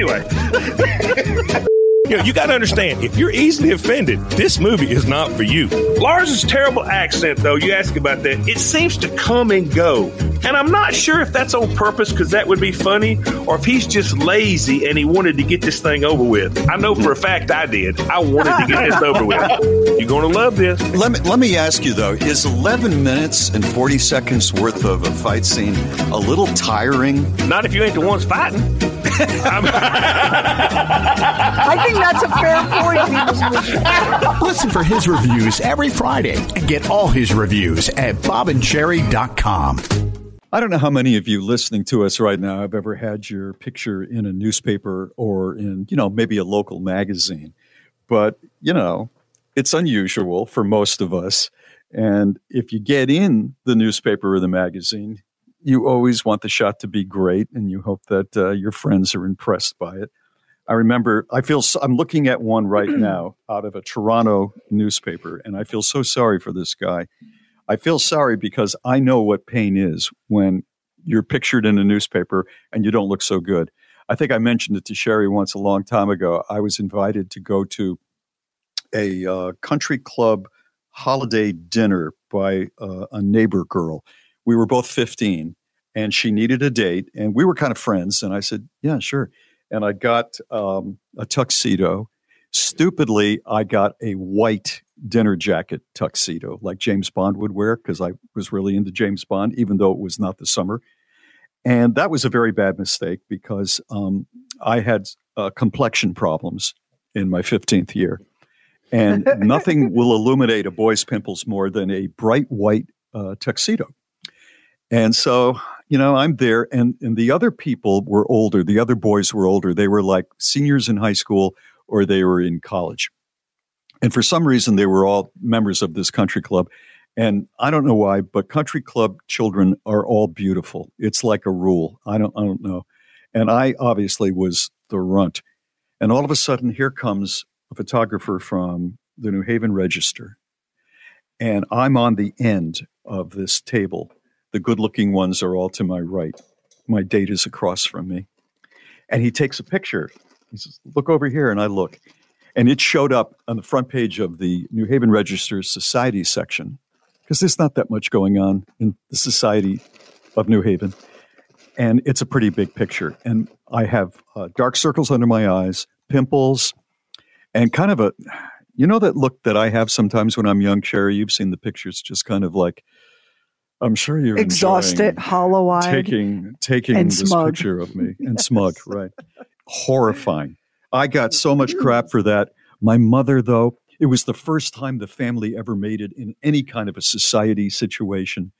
anyway. You know, you got to understand, if you're easily offended, this movie is not for you. Lars's terrible accent, though, you ask about that, it seems to come and go. And I'm not sure if that's on purpose because that would be funny, or if he's just lazy and he wanted to get this thing over with. I know for a fact I did. I wanted to get this over with. You're going to love this. Let me, let me ask you though: Is 11 minutes and 40 seconds worth of a fight scene a little tiring? Not if you ain't the ones fighting. I think that's a fair point. Listen for his reviews every Friday and get all his reviews at bobandsheri.com. I don't know how many of you listening to us right now have ever had your picture in a newspaper or in, you know, maybe a local magazine. But, you know, it's unusual for most of us. And if you get in the newspaper or the magazine, you always want the shot to be great and you hope that uh, your friends are impressed by it. I remember, I feel, so, I'm looking at one right now out of a Toronto newspaper, and I feel so sorry for this guy. I feel sorry because I know what pain is when you're pictured in a newspaper and you don't look so good. I think I mentioned it to Sheri once a long time ago. I was invited to go to a uh, country club holiday dinner by uh, a neighbor girl. We were both 15 and she needed a date and we were kind of friends. And I said, Yeah, sure. And I got um, a tuxedo. Stupidly, I got a white dinner jacket tuxedo like James Bond would wear because I was really into James Bond, even though it was not the summer. And that was a very bad mistake because um, I had uh, complexion problems in my 15th year. And nothing will illuminate a boy's pimples more than a bright white uh, tuxedo. And so, you know, I'm there, and, and the other people were older. The other boys were older. They were like seniors in high school or they were in college. And for some reason, they were all members of this country club. And I don't know why, but country club children are all beautiful. It's like a rule. I don't, I don't know. And I obviously was the runt. And all of a sudden, here comes a photographer from the New Haven Register. And I'm on the end of this table. The good looking ones are all to my right. My date is across from me. And he takes a picture. He says, Look over here. And I look. And it showed up on the front page of the New Haven Register's Society section because there's not that much going on in the Society of New Haven. And it's a pretty big picture. And I have uh, dark circles under my eyes, pimples, and kind of a, you know, that look that I have sometimes when I'm young, Sheri. You've seen the pictures, just kind of like, I'm sure you're exhausted, hollow eyed, taking taking and this smug. picture of me and smug, right? Horrifying. I got so much crap for that. My mother, though, it was the first time the family ever made it in any kind of a society situation.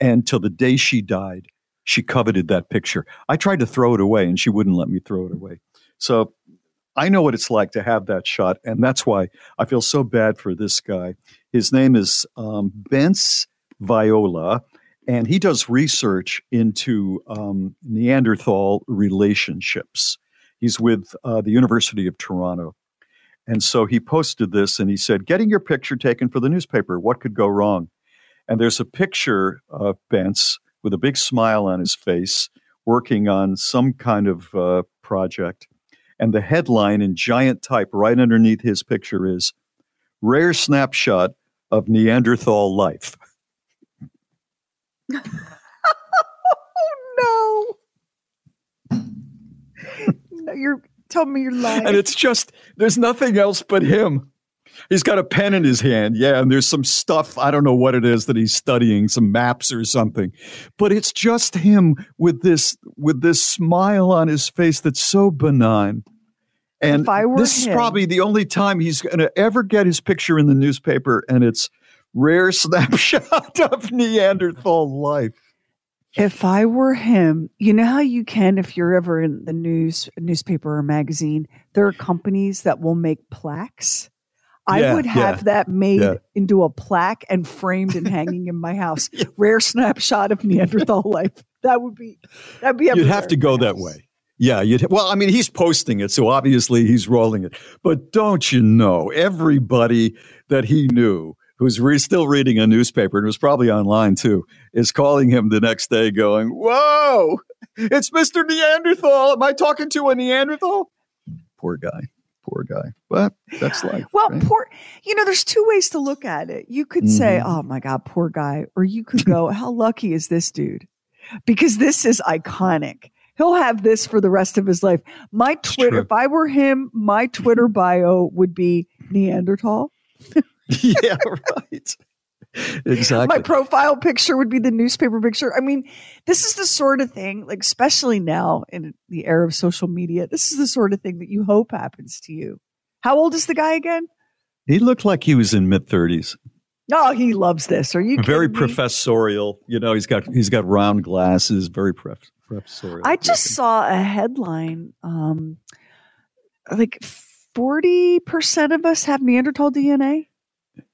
And till the day she died, she coveted that picture. I tried to throw it away and she wouldn't let me throw it away. So I know what it's like to have that shot. And that's why I feel so bad for this guy. His name is um, Bence Viola, and he does research into um, Neanderthal relationships. He's with uh, the University of Toronto. And so he posted this and he said, Getting your picture taken for the newspaper, what could go wrong? And there's a picture of Bence with a big smile on his face working on some kind of uh, project. And the headline in giant type right underneath his picture is Rare Snapshot of Neanderthal Life. oh no. no, you're tell me you're lying. And it's just, there's nothing else but him. He's got a pen in his hand. Yeah. And there's some stuff. I don't know what it is that he's studying, some maps or something. But it's just him with this, with this smile on his face that's so benign. And If I were this him- is probably the only time he's going to ever get his picture in the newspaper. And it's rare snapshot of Neanderthal life. If I were him, you know how you can if you're ever in the news newspaper or magazine, there are companies that will make plaques. I Yeah, would have yeah, that made yeah. into a plaque and framed and hanging in my house. Rare snapshot of Neanderthal life. That would be that'd be You'd have to go that way. Yeah, you'd well, I mean, he's posting it, so obviously he's rolling it. But don't you know, everybody that he knew who's re- still reading a newspaper and was probably online too, is calling him the next day, going, "Whoa, it's Mister Neanderthal. Am I talking to a Neanderthal?" Poor guy. poor guy. But that's life. Well, right? poor, you know, there's two ways to look at it. You could say, Mhm. oh my God, poor guy. Or you could go, how lucky is this dude? Because this is iconic. He'll have this for the rest of his life. My Twitter, if I were him, my Twitter bio would be Neanderthal. yeah, right. Exactly. My profile picture would be the newspaper picture. I mean, this is the sort of thing, like, especially now in the era of social media, this is the sort of thing that you hope happens to you. How old is the guy again? he looked like he was in mid thirties. Oh, he loves this. Are you Very professorial. You know, he's got he's got round glasses. Very prof- professorial. I just saw a headline. Um, like forty percent of us have Neanderthal DNA.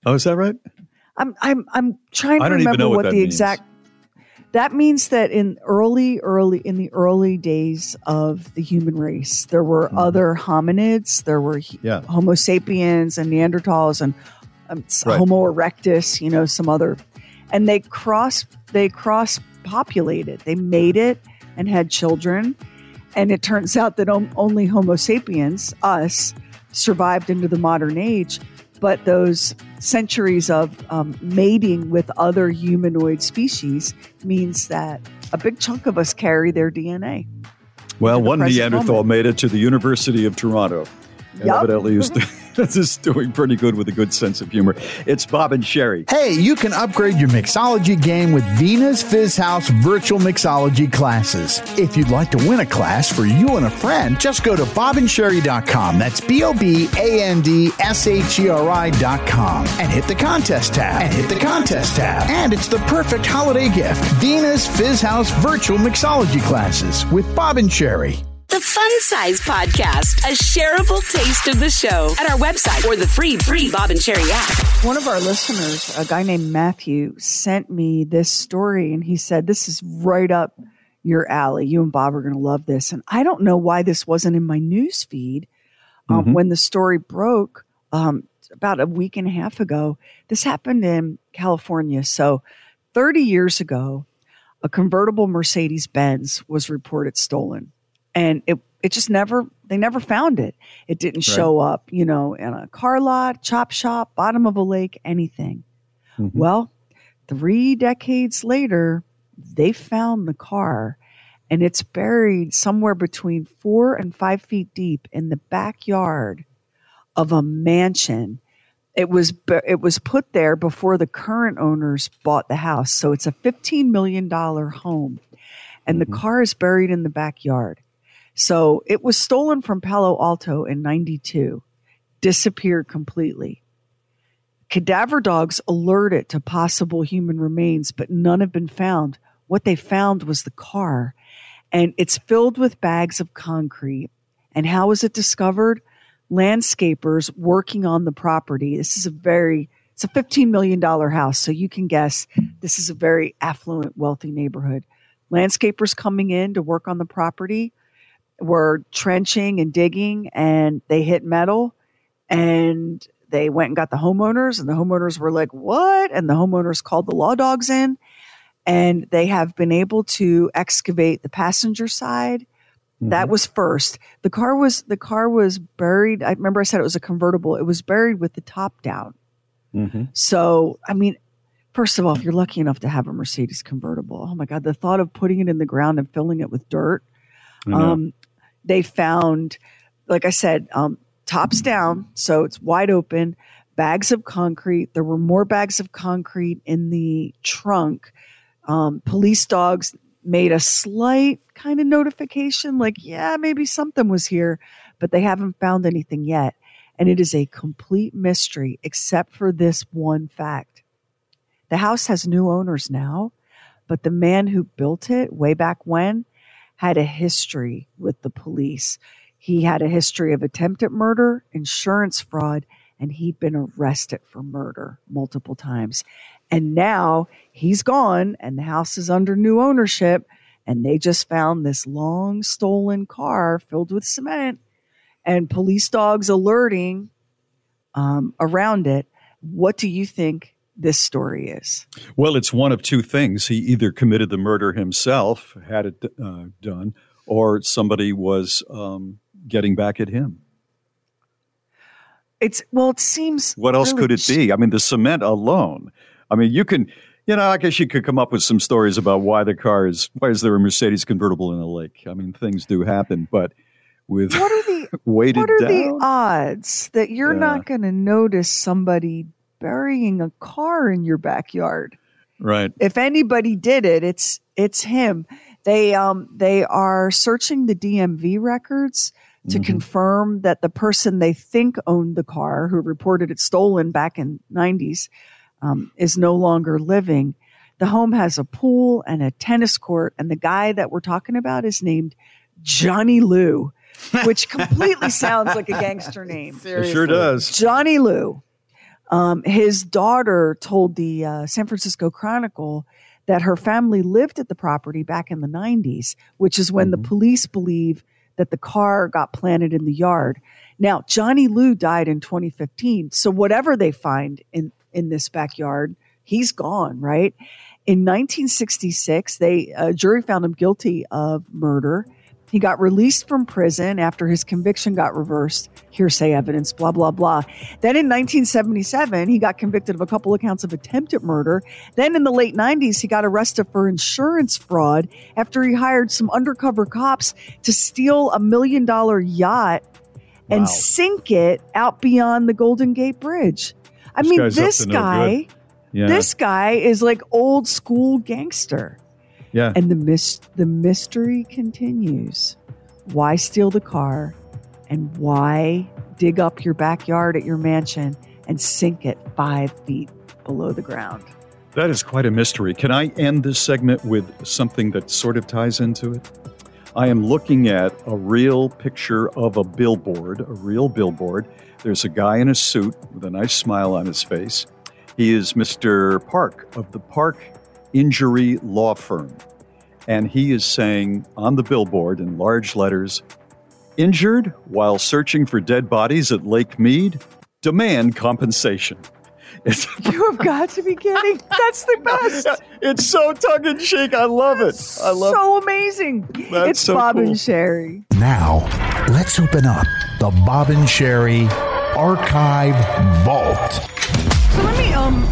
Oh, is that right? I'm I'm I'm trying to I don't even remember what what, the means. exact. That means that in early, early in the early days of the human race, there were other hominids. There were Mm-hmm. Yeah. Homo sapiens and Neanderthals and um, Right. Homo erectus. You know, some other, and they cross they cross populated. They made it and had children, and it turns out that om- only Homo sapiens, us, survived into the modern age. But those centuries of um, mating with other humanoid species means that a big chunk of us carry their DNA. Well, one Neanderthal moment. made it to the University of Toronto. Yup. Evidently, is, is doing pretty good with a good sense of humor. It's Bob and Sheri. Hey, you can upgrade your mixology game with Venus Fizz House virtual mixology classes. If you'd like to win a class for you and a friend, just go to bobandsheri.com. That's B O B A N D S H E R I.com and hit the contest tab. And hit the contest tab. And it's the perfect holiday gift. Venus Fizz House virtual mixology classes with Bob and Sheri. The Fun Size Podcast, a shareable taste of the show at our website or the free, free Bob and Sheri app. One of our listeners, a guy named Matthew, sent me this story and he said, This is right up your alley. You and Bob are going to love this. And I don't know why this wasn't in my news feed um, when the story broke um, about a week and a half ago. This happened in California. So 30 years ago, a convertible Mercedes Benz was reported stolen. And it, it just never, they never found it. It didn't Right. show up, you know, in a car lot, chop shop, bottom of a lake, anything. Mm-hmm. Well, three decades later, they found the car and it's buried somewhere between four and five feet deep in the backyard of a mansion. It was it was put there before the current owners bought the house. So it's a $15 million home. And the mm-hmm. car is buried in the backyard. So it was stolen from Palo Alto in 92, disappeared completely. Cadaver dogs alerted to possible human remains, but none have been found. What they found was the car, and it's filled with bags of concrete. And how was it discovered? Landscapers working on the property. This is a very it's a $15 million house, so you can guess this is a very affluent, wealthy neighborhood. Landscapers coming in to work on the property were trenching and digging, and they hit metal, and they went and got the homeowners, and the homeowners were like, "What?" And the homeowners called the law dogs in, and they have been able to excavate the passenger side. That was first. The car was the car was buried. I remember I said it was a convertible. It was buried with the top down. Mm-hmm. So, I mean, first of all, if you're lucky enough to have a Mercedes convertible, oh my God, the thought of putting it in the ground and filling it with dirt. Um, they found, like I said, um, tops down, so it's wide open, bags of concrete. There were more bags of concrete in the trunk. Um, police dogs made a slight kind of notification, like, yeah, maybe something was here, but they haven't found anything yet. And it is a complete mystery, except for this one fact. The house has new owners now, but the man who built it way back when had a history with the police. He had a history of attempted murder, insurance fraud, and he'd been arrested for murder multiple times. And now he's gone and the house is under new ownership. And they just found this long stolen car filled with cement and police dogs alerting um, around it. What do you think this story is? Well, it's one of two things. He either committed the murder himself, had it uh, done, or somebody was um, getting back at him. It's well, it seems. What else really could it be? I mean, the cement alone. I mean, you can, you know, I guess you could come up with some stories about why the car is, why is there a Mercedes convertible in a lake? I mean, things do happen, but with What are the weighted what are down. the odds that you're Yeah. not going to notice somebody burying a car in your backyard? right. If anybody did it, it's it's him. They um they are searching the DMV records to Mhm. confirm that the person they think owned the car, who reported it stolen back in '90s, um, is no longer living. The home has a pool and a tennis court, and the guy that we're talking about is named Johnny Lew, which completely sounds like a gangster name. It sure does. Johnny Lew. Um, his daughter told the uh, San Francisco Chronicle that her family lived at the property back in the 90s, which is when the police believe that the car got planted in the yard. Now, Johnny Lew died in 2015. So whatever they find in, in this backyard, he's gone, right? In 1966, they a jury found him guilty of murder. He got released from prison after his conviction got reversed. Hearsay evidence, blah, blah, blah. Then in 1977, he got convicted of a couple of counts of attempted murder. Then in the late 90s, he got arrested for insurance fraud after he hired some undercover cops to steal a million dollar yacht and Wow. sink it out beyond the Golden Gate Bridge. I This mean, this no guy. Yeah. this guy is like old school gangster. Yeah. And the mis- the mystery continues. Why steal the car and why dig up your backyard at your mansion and sink it five feet below the ground? That is quite a mystery. Can I end this segment with something that sort of ties into it? I am looking at a real picture of a billboard, a real billboard. There's a guy in a suit with a nice smile on his face. He is Mr. Park of the Park Injury Law Firm. And he is saying on the billboard in large letters injured while searching for dead bodies at Lake Mead? Demand compensation. It's, You have got to be kidding. That's the best. it's so tongue in cheek. I love it. I love it so amazing. That's it's so Bob cool. and Sheri. Now, let's open up the Bob and Sheri Archive Vault.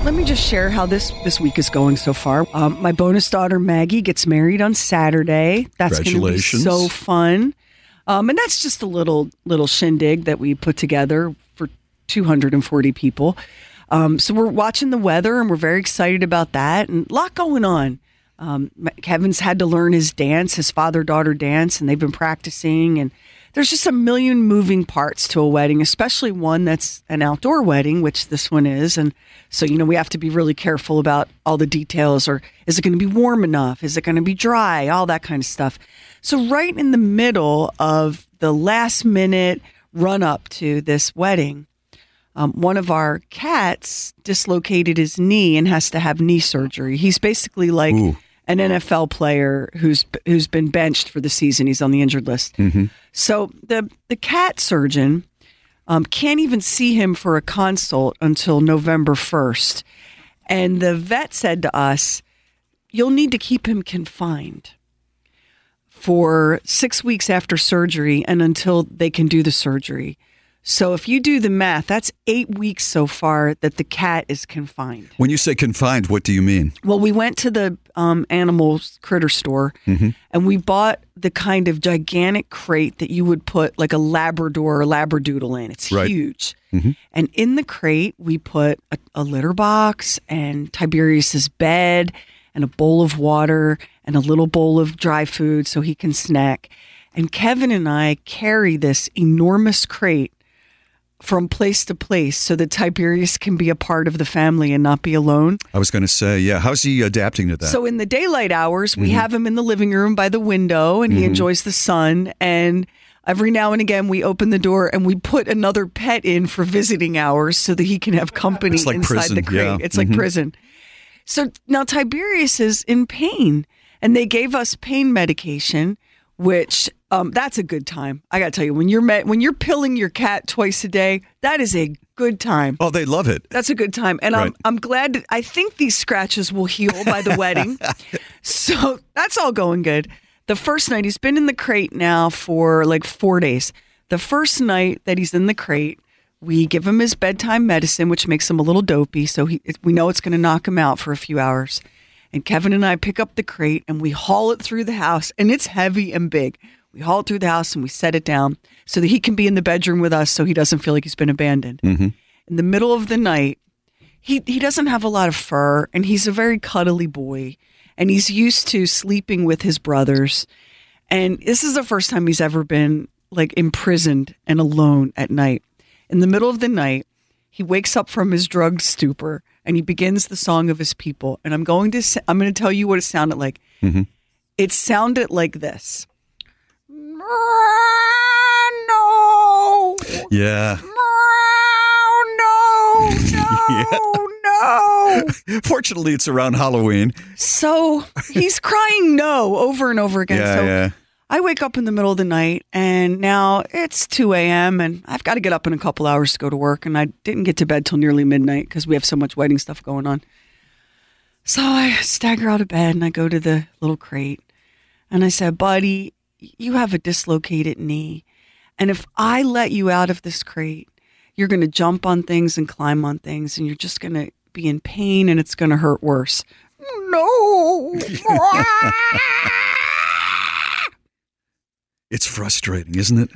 Let me just share how this this week is going so far. Um, my bonus daughter Maggie gets married on Saturday. That's going to be so fun. Um, and that's just a little little shindig that we put together for 240 people. Um, so we're watching the weather and we're very excited about that and a lot going on. Um, Kevin's had to learn his dance, his father daughter dance, and they've been practicing. And there's just a million moving parts to a wedding, especially one that's an outdoor wedding, which this one is. And so, you know, we have to be really careful about all the details or is it going to be warm enough? Is it going to be dry? All that kind of stuff. So, right in the middle of the last minute run up to this wedding, um, one of our cats dislocated his knee and has to have knee surgery. He's basically like an NFL player who's who's been benched for the season. He's on the injured list. So the the cat surgeon um, can't even see him for a consult until November first, and the vet said to us, "You'll need to keep him confined." For six weeks after surgery and until they can do the surgery. So if you do the math, that's eight weeks so far that the cat is confined. When you say confined, what do you mean? Well, we went to the um, animal critter store Mm-hmm. and we bought the kind of gigantic crate that you would put like a Labrador or Labradoodle in. It's Right. huge. Mhm. And in the crate, we put a, a litter box and Tiberius's bed and a bowl of water and a little bowl of dry food so he can snack. And Kevin and I carry this enormous crate from place to place so that Tiberius can be a part of the family and not be alone. I was going to say, yeah. How's he adapting to that? So in the daylight hours, we Mhm. have him in the living room by the window and he Mhm. enjoys the sun. And every now and again, we open the door and we put another pet in for visiting hours so that he can have company like inside prison, the crate. yeah. It's like Mhm. prison. So now Tiberius is in pain and they gave us pain medication, which um, that's a good time. I got to tell you, when you're met, when you're pilling your cat twice a day, that is a good time. oh, they love it. That's a good time. And I'm, I'm glad, I think these scratches will heal by the wedding. So that's all going good. The first night, he's been in the crate now for like four days. The first night that he's in the crate, We give him his bedtime medicine, which makes him a little dopey. So he, we know it's going to knock him out for a few hours. And Kevin and I pick up the crate and we haul it through the house, and it's heavy and big. We haul it through the house and we set it down so that he can be in the bedroom with us so he doesn't feel like he's been abandoned. Mm-hmm. In the middle of the night, he, he doesn't have a lot of fur and he's a very cuddly boy and he's used to sleeping with his brothers. And this is the first time he's ever been like imprisoned and alone at night. In the middle of the night, he wakes up from his drugged stupor and he begins the song of his people. And I'm going to I'm going to tell you what it sounded like. Mm-hmm. It sounded like this. No, Yeah. no, no, no. Fortunately, it's around Halloween. So he's crying no over and over again. Yeah, so yeah. I wake up in the middle of the night and now it's 2 a.m. and I've got to get up in a couple hours to go to work. And I didn't get to bed till nearly midnight because we have so much wedding stuff going on. So I stagger out of bed and I go to the little crate and I said, Buddy, you have a dislocated knee. And if I let you out of this crate, you're going to jump on things and climb on things and you're just going to be in pain and it's going to hurt worse. No. It's frustrating, isn't it?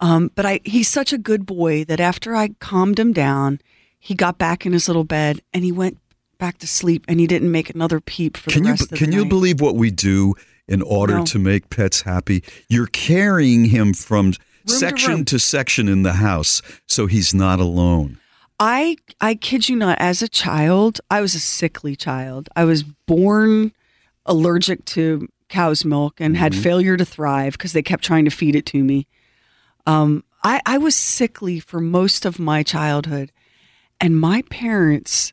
Um, but I he's such a good boy that after I calmed him down, he got back in his little bed and he went back to sleep and he didn't make another peep for Can the you rest of can you night. believe what we do in order No. to make pets happy? You're carrying him from to section room. to section in the house so he's not alone. I I kid you not, as a child, I was a sickly child. I was born allergic to cow's milk and had Mm-hmm. failure to thrive because they kept trying to feed it to me. Um, I, I was sickly for most of my childhood, and my parents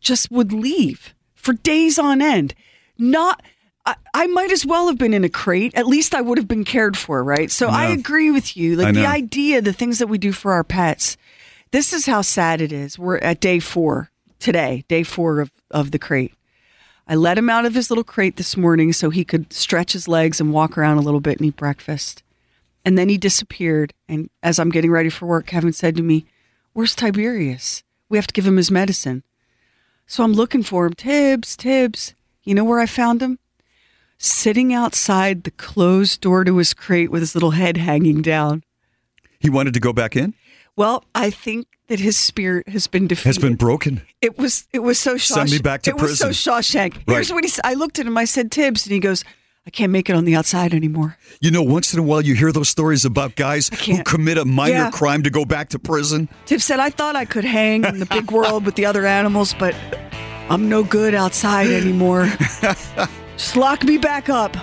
just would leave for days on end. Not, I, I might as well have been in a crate. At least I would have been cared for, right? So I know. agree with you. Like the idea, the things that we do for our pets. This is how sad it is. We're at day four today, day four of, of the crate. I let him out of his little crate this morning so he could stretch his legs and walk around a little bit and eat breakfast. And then he disappeared. And as I'm getting ready for work, Kevin said to me, Where's Tiberius? We have to give him his medicine. So I'm looking for him. Tibbs, Tibbs. You know where I found him? Sitting outside the closed door to his crate with his little head hanging down. He wanted to go back in? Well, I think that his spirit has been defeated. Has been broken. It was it was so Shawshank. Send me back to it was so prison. Shawshank. Here's Right. what he said. I looked at him. I said, Tibbs, and he goes, "I can't make it on the outside anymore." You know, once in a while you hear those stories about guys who commit a minor Yeah. crime to go back to prison. Tibbs said, "I thought I could hang in the big world with the other animals, but I'm no good outside anymore. Just lock me back up.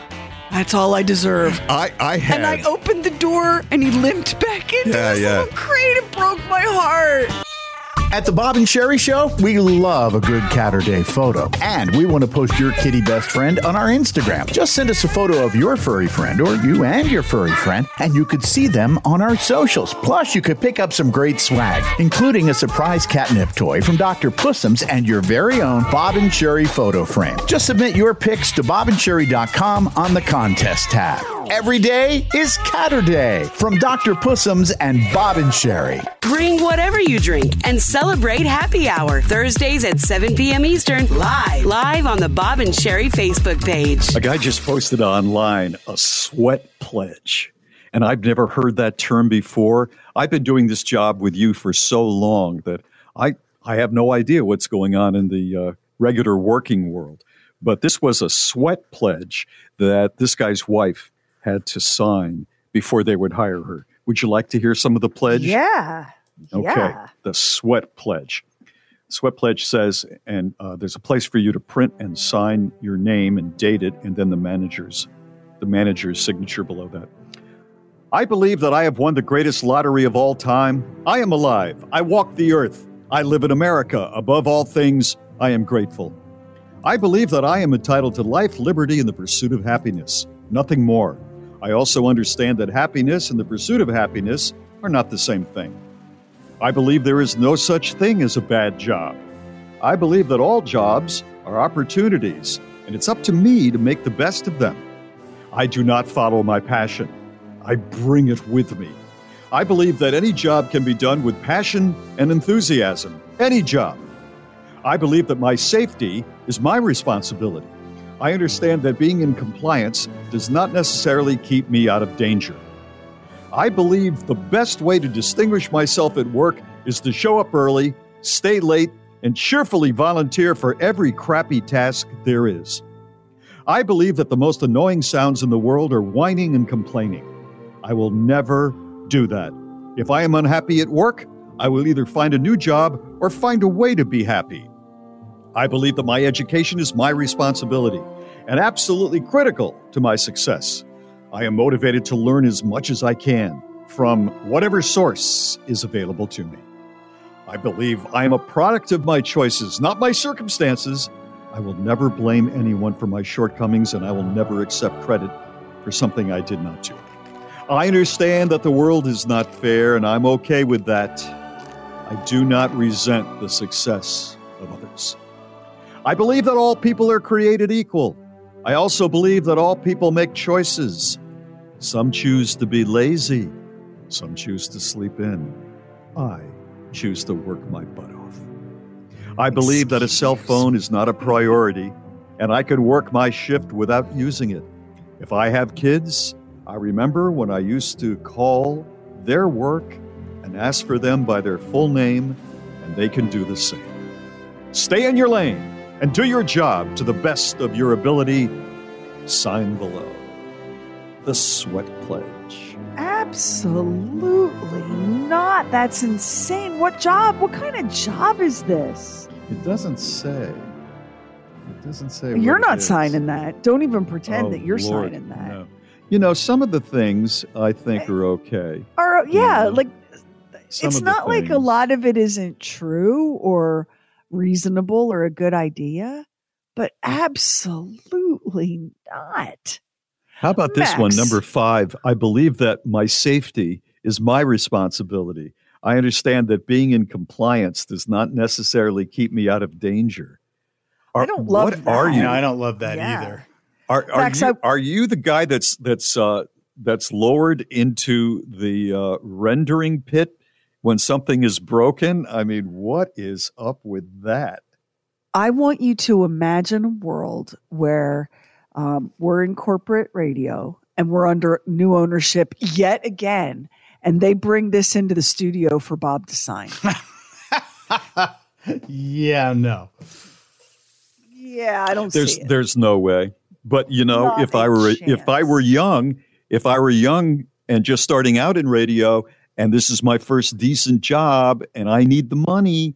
That's all I deserve." I, I had. And I opened the door, and he limped back into Yeah, his yeah. little crate. It broke my heart. At the Bob and Sheri Show, we love a good Catter Day photo. And we want to post your kitty best friend on our Instagram. Just send us a photo of your furry friend or you and your furry friend, and you could see them on our socials. Plus, you could pick up some great swag, including a surprise catnip toy from Dr. Pussums and your very own Bob and Sheri photo frame. Just submit your pics to bobandsheri.com on the contest tab. Every day is Catter Day from Dr. Pussums and Bob and Sheri. Bring whatever you drink and celebrate happy hour Thursdays at 7 p.m. Eastern live live on the Bob and Sheri Facebook page. A guy just posted online a sweat pledge. And I've never heard that term before. I've been doing this job with you for so long that I, I have no idea what's going on in the uh, regular working world. But this was a sweat pledge that this guy's wife had to sign before they would hire her. Would you like to hear some of the pledge? Yeah. Okay. Yeah. The sweat pledge. Sweat pledge says, and uh, there's a place for you to print and sign your name and date it, and then the manager's, the manager's signature below that. I believe that I have won the greatest lottery of all time. I am alive. I walk the earth. I live in America. Above all things, I am grateful. I believe that I am entitled to life, liberty, and the pursuit of happiness. Nothing more. I also understand that happiness and the pursuit of happiness are not the same thing. I believe there is no such thing as a bad job. I believe that all jobs are opportunities, and it's up to me to make the best of them. I do not follow my passion, I bring it with me. I believe that any job can be done with passion and enthusiasm. Any job. I believe that my safety is my responsibility. I understand that being in compliance does not necessarily keep me out of danger. I believe the best way to distinguish myself at work is to show up early, stay late, and cheerfully volunteer for every crappy task there is. I believe that the most annoying sounds in the world are whining and complaining. I will never do that. If I am unhappy at work, I will either find a new job or find a way to be happy. I believe that my education is my responsibility and absolutely critical to my success. I am motivated to learn as much as I can from whatever source is available to me. I believe I am a product of my choices, not my circumstances. I will never blame anyone for my shortcomings, and I will never accept credit for something I did not do. I understand that the world is not fair, and I'm okay with that. I do not resent the success. I believe that all people are created equal. I also believe that all people make choices. Some choose to be lazy, some choose to sleep in. I choose to work my butt off. I believe that a cell phone is not a priority, and I could work my shift without using it. If I have kids, I remember when I used to call their work and ask for them by their full name, and they can do the same. Stay in your lane and do your job to the best of your ability. Sign below. The Sweat Pledge. Absolutely not. That's insane. What job? What kind of job is this? It doesn't say. It doesn't say. You're not signing that. Don't even pretend Oh, that you're Lord, signing that. no. You know, some of the things I think eh, are okay. Are yeah, like Some it's of the not like a lot of it isn't true or reasonable or a good idea, but absolutely not. How about this one, number five? I believe that my safety is my responsibility. I understand that being in compliance does not necessarily keep me out of danger. Are, I don't love what are you? No, I don't love that Yeah. either. Are, are Max, you I- are you the guy that's that's uh, that's lowered into the uh, rendering pit when something is broken? I mean, what is up with that? I want you to imagine a world where um, we're in corporate radio and we're under new ownership yet again, and they bring this into the studio for Bob to sign. Yeah, no. yeah, I don't There's see it. there's no way. But you know, Not if I were if I were young, if I were young and just starting out in radio, and this is my first decent job, and I need the money,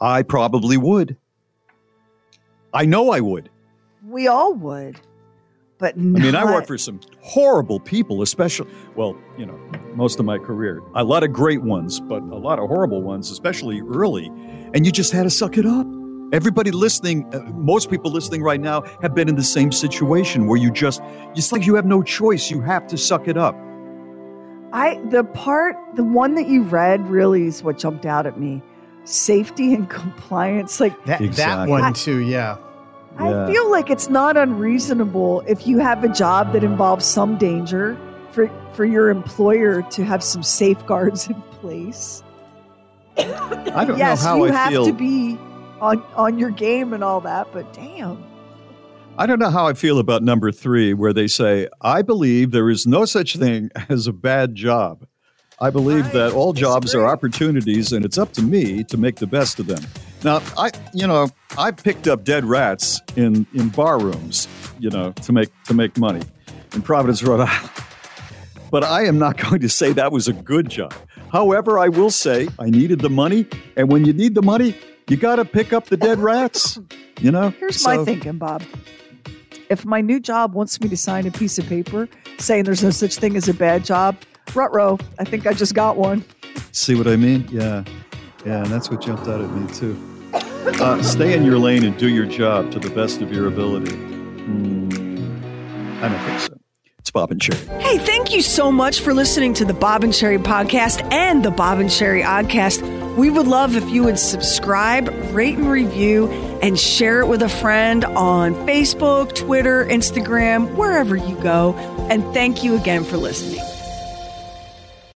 I probably would. I know I would. We all would, but I mean, I not- work for some horrible people, especially, well, you know, most of my career. A lot of great ones, but a lot of horrible ones, especially early. And you just had to suck it up. Everybody listening, uh, most people listening right now have been in the same situation where you just, it's like you have no choice. You have to suck it up. I the part the one that you read really is what jumped out at me. Safety and compliance, like That that one too, yeah. I feel like it's not unreasonable if you have a job that involves some danger for for your employer to have some safeguards in place. I don't yes, know how you I have feel. to be on on your game and all that, but damn. I don't know how I feel about number three, where they say, I believe there is no such thing as a bad job. I believe that all jobs are opportunities, and it's up to me to make the best of them. Now, I, you know, I picked up dead rats in in bar rooms, you know, to make to make money in Providence, Rhode Island. But I am not going to say that was a good job. However, I will say I needed the money, and when you need the money, you got to pick up the dead rats. You know. Here's my thinking, Bob. If my new job wants me to sign a piece of paper saying there's no such thing as a bad job, rutro, I think I just got one. See what I mean? Yeah. Yeah, and that's what jumped out at me, too. Uh, stay in your lane and do your job to the best of your ability. Hmm, I don't think so. Bob and Sheri. Hey, thank you so much for listening to the Bob and Sheri podcast and the Bob and Sheri Oddcast. We would love if you would subscribe, rate and review, and share it with a friend on Facebook, Twitter, Instagram, wherever you go. And thank you again for listening.